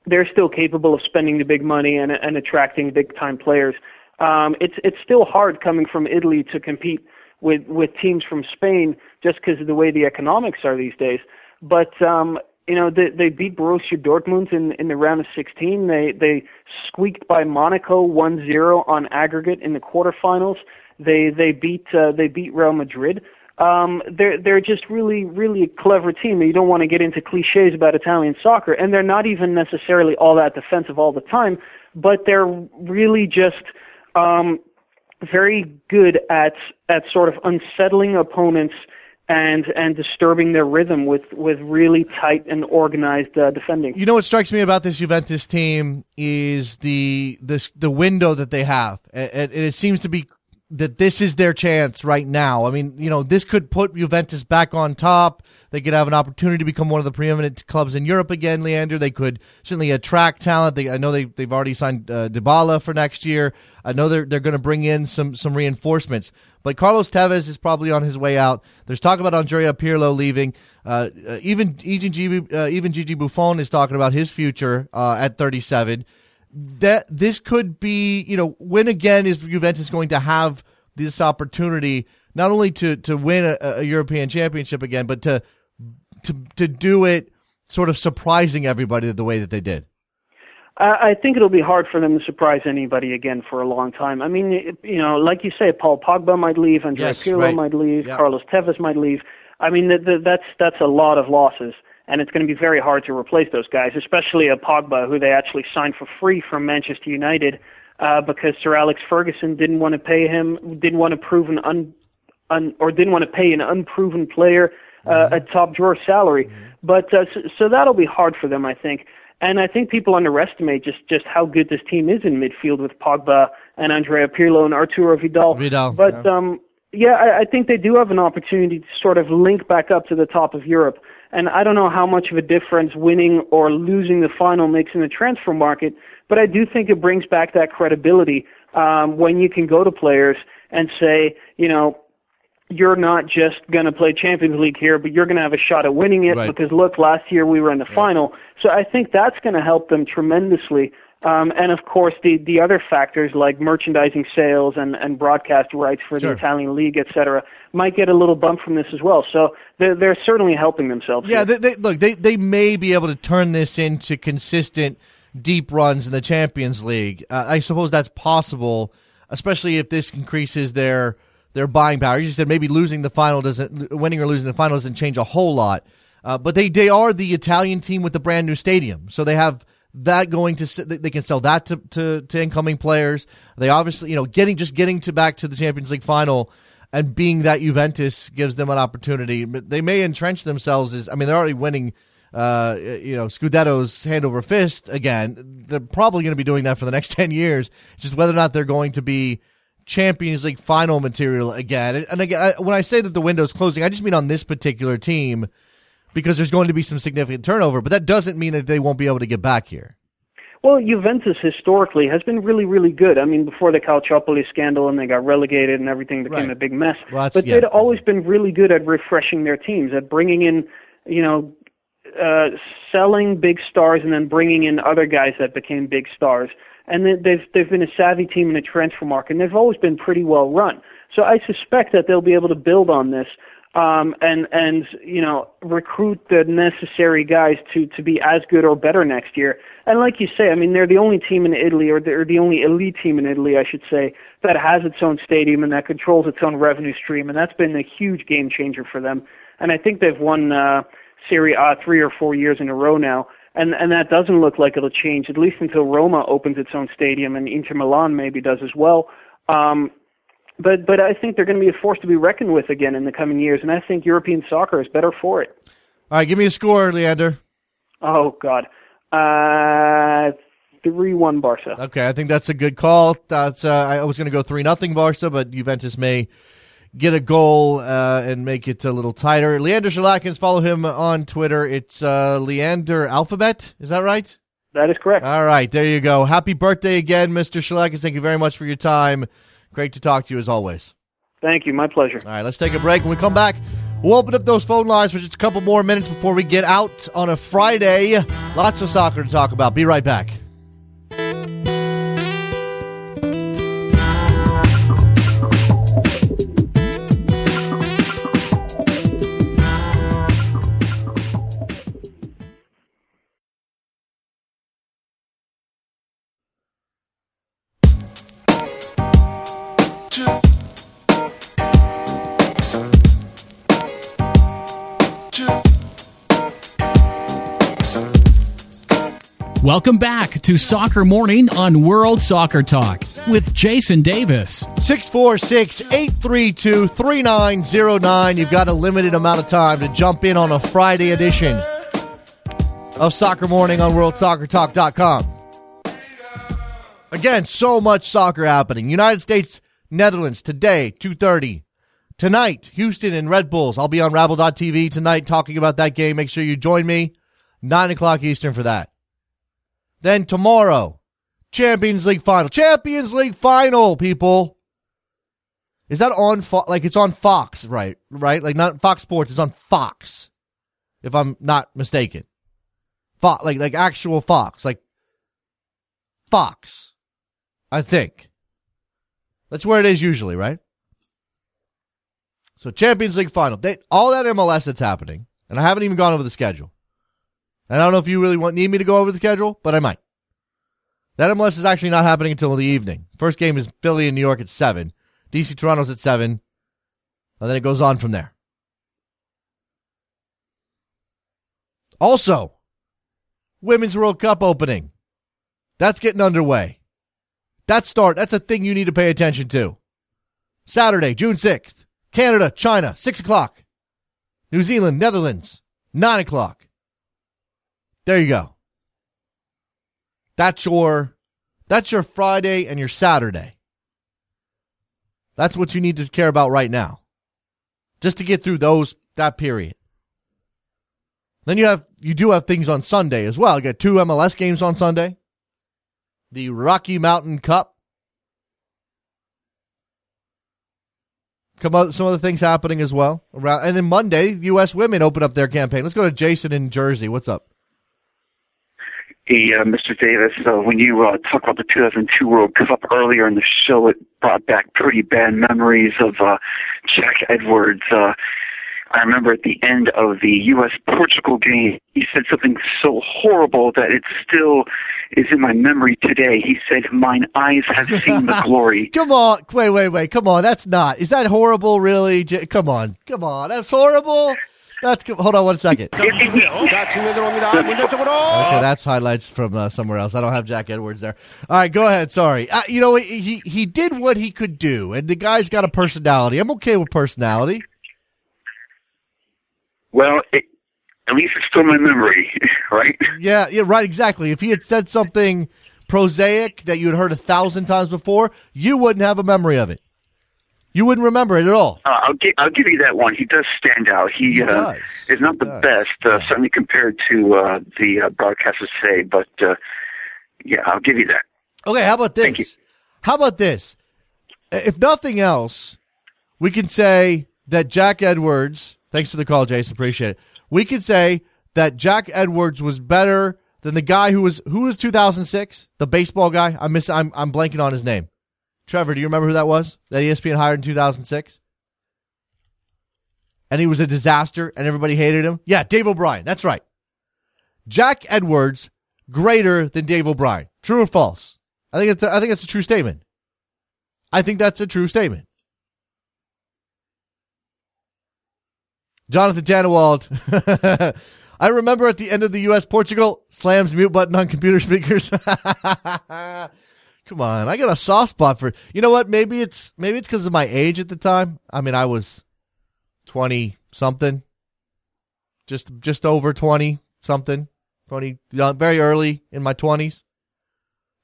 they're still capable of spending the big money and and attracting big time players. Um, it's it's still hard coming from Italy to compete with with teams from Spain just because of the way the economics are these days. But um, you know they, they beat Borussia Dortmund in in the round of 16. They they squeaked by Monaco 1-0 on aggregate in the quarterfinals. They they beat uh, they beat Real Madrid. Um, they're they're just really really a clever team. You don't want to get into cliches about Italian soccer, and they're not even necessarily all that defensive all the time, but they're really just um, very good at at sort of unsettling opponents and and disturbing their rhythm with with really tight and organized uh, defending. You know what strikes me about this Juventus team is the this the window that they have. It, it, it seems to be that this is their chance right now. I mean, you know, this could put Juventus back on top. They could have an opportunity to become one of the preeminent clubs in Europe again, Leander. They could certainly attract talent. They, I know they, they've already signed uh, Dybala for next year. I know they're, they're going to bring in some, some reinforcements. But Carlos Tevez is probably on his way out. There's talk about Andrea Pirlo leaving. Uh, uh, even, even, Gigi, uh, even Gigi Buffon is talking about his future uh, at 37 that this could be, you know, when again is Juventus going to have this opportunity not only to to win a, a European championship again, but to to to do it sort of surprising everybody the way that they did? I think it'll be hard for them to surprise anybody again for a long time. I mean, you know, like you say, Paul Pogba might leave, Andrea yes, Pirlo right. might leave, yep. Carlos Tevez might leave. I mean, the, the, that's that's a lot of losses and it's going to be very hard to replace those guys, especially a Pogba who they actually signed for free from Manchester United uh, because Sir Alex Ferguson didn't want to pay him, didn't want to prove an un, un or didn't want to pay an unproven player uh, mm-hmm. a top drawer salary. Mm-hmm. But uh, so, so that'll be hard for them, I think. And I think people underestimate just just how good this team is in midfield with Pogba and Andrea Pirlo and Arturo Vidal. Vidal, but yeah. um, yeah, I, I think they do have an opportunity to sort of link back up to the top of Europe. And I don't know how much of a difference winning or losing the final makes in the transfer market, but I do think it brings back that credibility um, when you can go to players and say, you know, you're not just going to play Champions League here, but you're going to have a shot at winning it right. because look, last year we were in the right. final. So I think that's going to help them tremendously. Um, and of course, the, the other factors like merchandising sales and, and broadcast rights for sure. the Italian league, et cetera, might get a little bump from this as well. So they're, they're certainly helping themselves. Yeah, they, they, look, they, they may be able to turn this into consistent deep runs in the Champions League. Uh, I suppose that's possible, especially if this increases their their buying power. You said maybe losing the final doesn't, winning or losing the final doesn't change a whole lot. Uh, but they they are the Italian team with the brand new stadium, so they have that going to they can sell that to, to, to incoming players. They obviously you know getting just getting to back to the Champions League final and being that Juventus gives them an opportunity. They may entrench themselves as I mean they're already winning. Uh, you know, Scudetto's hand over fist again. They're probably going to be doing that for the next 10 years. Just whether or not they're going to be Champions League final material again. And again, I, when I say that the window's closing, I just mean on this particular team because there's going to be some significant turnover, but that doesn't mean that they won't be able to get back here. Well, Juventus historically has been really, really good. I mean, before the Calciopoli scandal and they got relegated and everything became right. a big mess. Well, but yeah, they'd always been really good at refreshing their teams, at bringing in, you know, uh, selling big stars and then bringing in other guys that became big stars. And they've they've been a savvy team in the transfer market, and they've always been pretty well run. So I suspect that they'll be able to build on this um, and and you know recruit the necessary guys to to be as good or better next year. And like you say, I mean they're the only team in Italy, or they're the only elite team in Italy, I should say, that has its own stadium and that controls its own revenue stream, and that's been a huge game changer for them. And I think they've won uh, Serie A three or four years in a row now. And and that doesn't look like it'll change at least until Roma opens its own stadium and Inter Milan maybe does as well. Um, but but I think they're going to be a force to be reckoned with again in the coming years, and I think European soccer is better for it. All right, give me a score, Leander. Oh God, uh, three one Barca. Okay, I think that's a good call. That's uh, I was going to go three nothing Barca, but Juventus may get a goal uh, and make it a little tighter. Leander Schaerlaeckens, follow him on Twitter. It's uh, Leander Alphabet. Is that right? That is correct. All right, there you go. Happy birthday again, Mr. Schaerlaeckens. Thank you very much for your time. Great to talk to you as always. Thank you. My pleasure. All right, let's take a break. When we come back, we'll open up those phone lines for just a couple more minutes before we get out on a Friday. Lots of soccer to talk about. Be right back. Welcome back to Soccer Morning on World Soccer Talk with Jason Davis. 646 832 3909. You've got a limited amount of time to jump in on a Friday edition of Soccer Morning on WorldSoccerTalk.com. Again, so much soccer happening. United States, Netherlands today, 2.30. Tonight, Houston and Red Bulls. I'll be on Rabble.tv tonight talking about that game. Make sure you join me. 9 o'clock Eastern for that. Then tomorrow, Champions League final. Champions League final, people. Is that on Fo- like it's on Fox, right? Right? Like not Fox Sports, it's on Fox. If I'm not mistaken. Fox like like actual Fox, like Fox. I think. That's where it is usually, right? So Champions League final. They, all that MLS that's happening, and I haven't even gone over the schedule. And I don't know if you really want need me to go over the schedule, but I might. That MLS is actually not happening until the evening. First game is Philly and New York at seven. DC Toronto's at seven. And then it goes on from there. Also, Women's World Cup opening. That's getting underway. That start, that's a thing you need to pay attention to. Saturday, June 6th. Canada, China, 6 o'clock. New Zealand, Netherlands, 9 o'clock. There you go. That's your that's your Friday and your Saturday. That's what you need to care about right now. Just to get through those that period. Then you have you do have things on Sunday as well. You got two MLS games on Sunday. The Rocky Mountain Cup. Come on, some other things happening as well around, and then Monday, U.S. women open up their campaign. Let's go to Jason in Jersey. What's up? Hey, uh, Mr. Davis, uh, when you uh, talked about the 2002 World Cup earlier in the show, it brought back pretty bad memories of uh, Jack Edwards. Uh, I remember at the end of the U.S. Portugal game, he said something so horrible that it still is in my memory today. He said, Mine eyes have seen the glory. come on. Wait, wait, wait. Come on. That's not. Is that horrible, really? Come on. Come on. That's horrible. That's good. hold on one second. Okay, that's highlights from uh, somewhere else. I don't have Jack Edwards there. All right, go ahead. Sorry. Uh, you know, he he did what he could do, and the guy's got a personality. I'm okay with personality. Well, it, at least it's still my memory, right? Yeah, yeah, right. Exactly. If he had said something prosaic that you had heard a thousand times before, you wouldn't have a memory of it. You wouldn't remember it at all. Uh, I'll give I'll give you that one. He does stand out. He, He uh, does. is not He the does. best, uh, Yeah. certainly compared to uh, the uh, broadcasters today. But uh, yeah, I'll give you that. Okay, how about Thank you. this? How about this? If nothing else, we can say that Jack Edwards. Thanks for the call, Jason. Appreciate it. We could say that Jack Edwards was better than the guy who was who was 2006, the baseball guy. I miss. I'm I'm blanking on his name. Trevor, do you remember who that was? That ESPN hired in 2006, and he was a disaster, and everybody hated him. Yeah, Dave O'Brien. That's right. Jack Edwards greater than Dave O'Brien. True or false? I think it's I think it's a true statement. I think that's a true statement. Jonathan Tannenwald. I remember at the end of the U.S. Portugal slams mute button on computer speakers. Come on, I got a soft spot for. You know what? Maybe it's maybe it's because of my age at the time. I mean, I was twenty something, just just over twenty something, twenty very early in my twenties.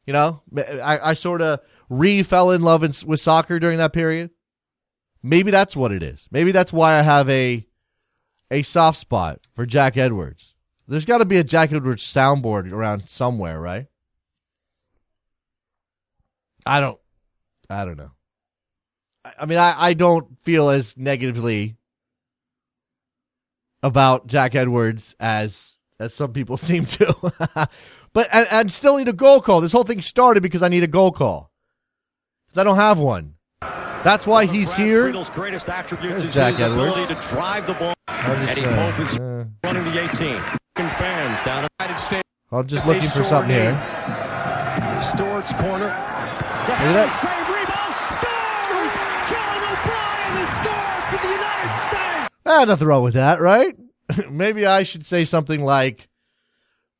You know, I, I sort of re fell in love in, with soccer during that period. Maybe that's what it is. Maybe that's why I have a a soft spot for Jack Edwards. There's got to be a Jack Edwards soundboard around somewhere, right? I don't. I don't know. I, I mean, I, I don't feel as negatively about Jack Edwards as as some people seem to. but and, and still need a goal call. This whole thing started because I need a goal call because I don't have one. That's why he's here. Friedel's greatest is Jack his Edwards. ability to drive the ball. Just, Eddie uh, Pope is uh, running the 18. Fans down United States. I'm just looking for something here. Storage corner. The at that. save rebound. Scores! John O'Brien has scored for the United States. Ah, nothing wrong with that, right? Maybe I should say something like,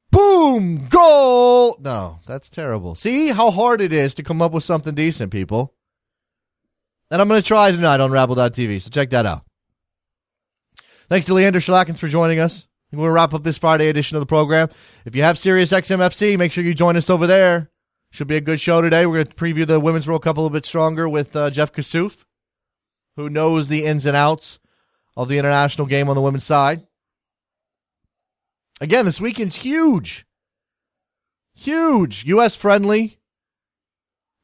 boom, goal. No, that's terrible. See how hard it is to come up with something decent, people. And I'm going to try tonight on Rabble.tv, so check that out. Thanks to Leander Schaerlaeckens for joining us. We'll wrap up this Friday edition of the program. If you have Sirius XMFC, make sure you join us over there. Should be a good show today. We're going to preview the Women's World Cup a little bit stronger with uh, Jeff Kassouf, who knows the ins and outs of the international game on the women's side. Again, this weekend's huge. Huge. U.S. friendly.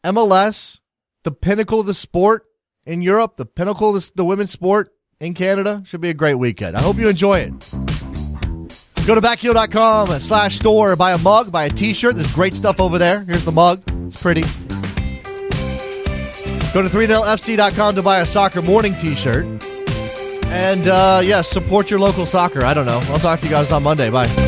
MLS, the pinnacle of the sport in Europe, the pinnacle of the, the women's sport in Canada. Should be a great weekend. I hope you enjoy it. Go to backheel.com slash store, buy a mug, buy a t-shirt. There's great stuff over there. Here's the mug. It's pretty. Go to 3fc.com to buy a soccer morning t-shirt. And, uh, yeah, support your local soccer. I don't know. I'll talk to you guys on Monday. Bye.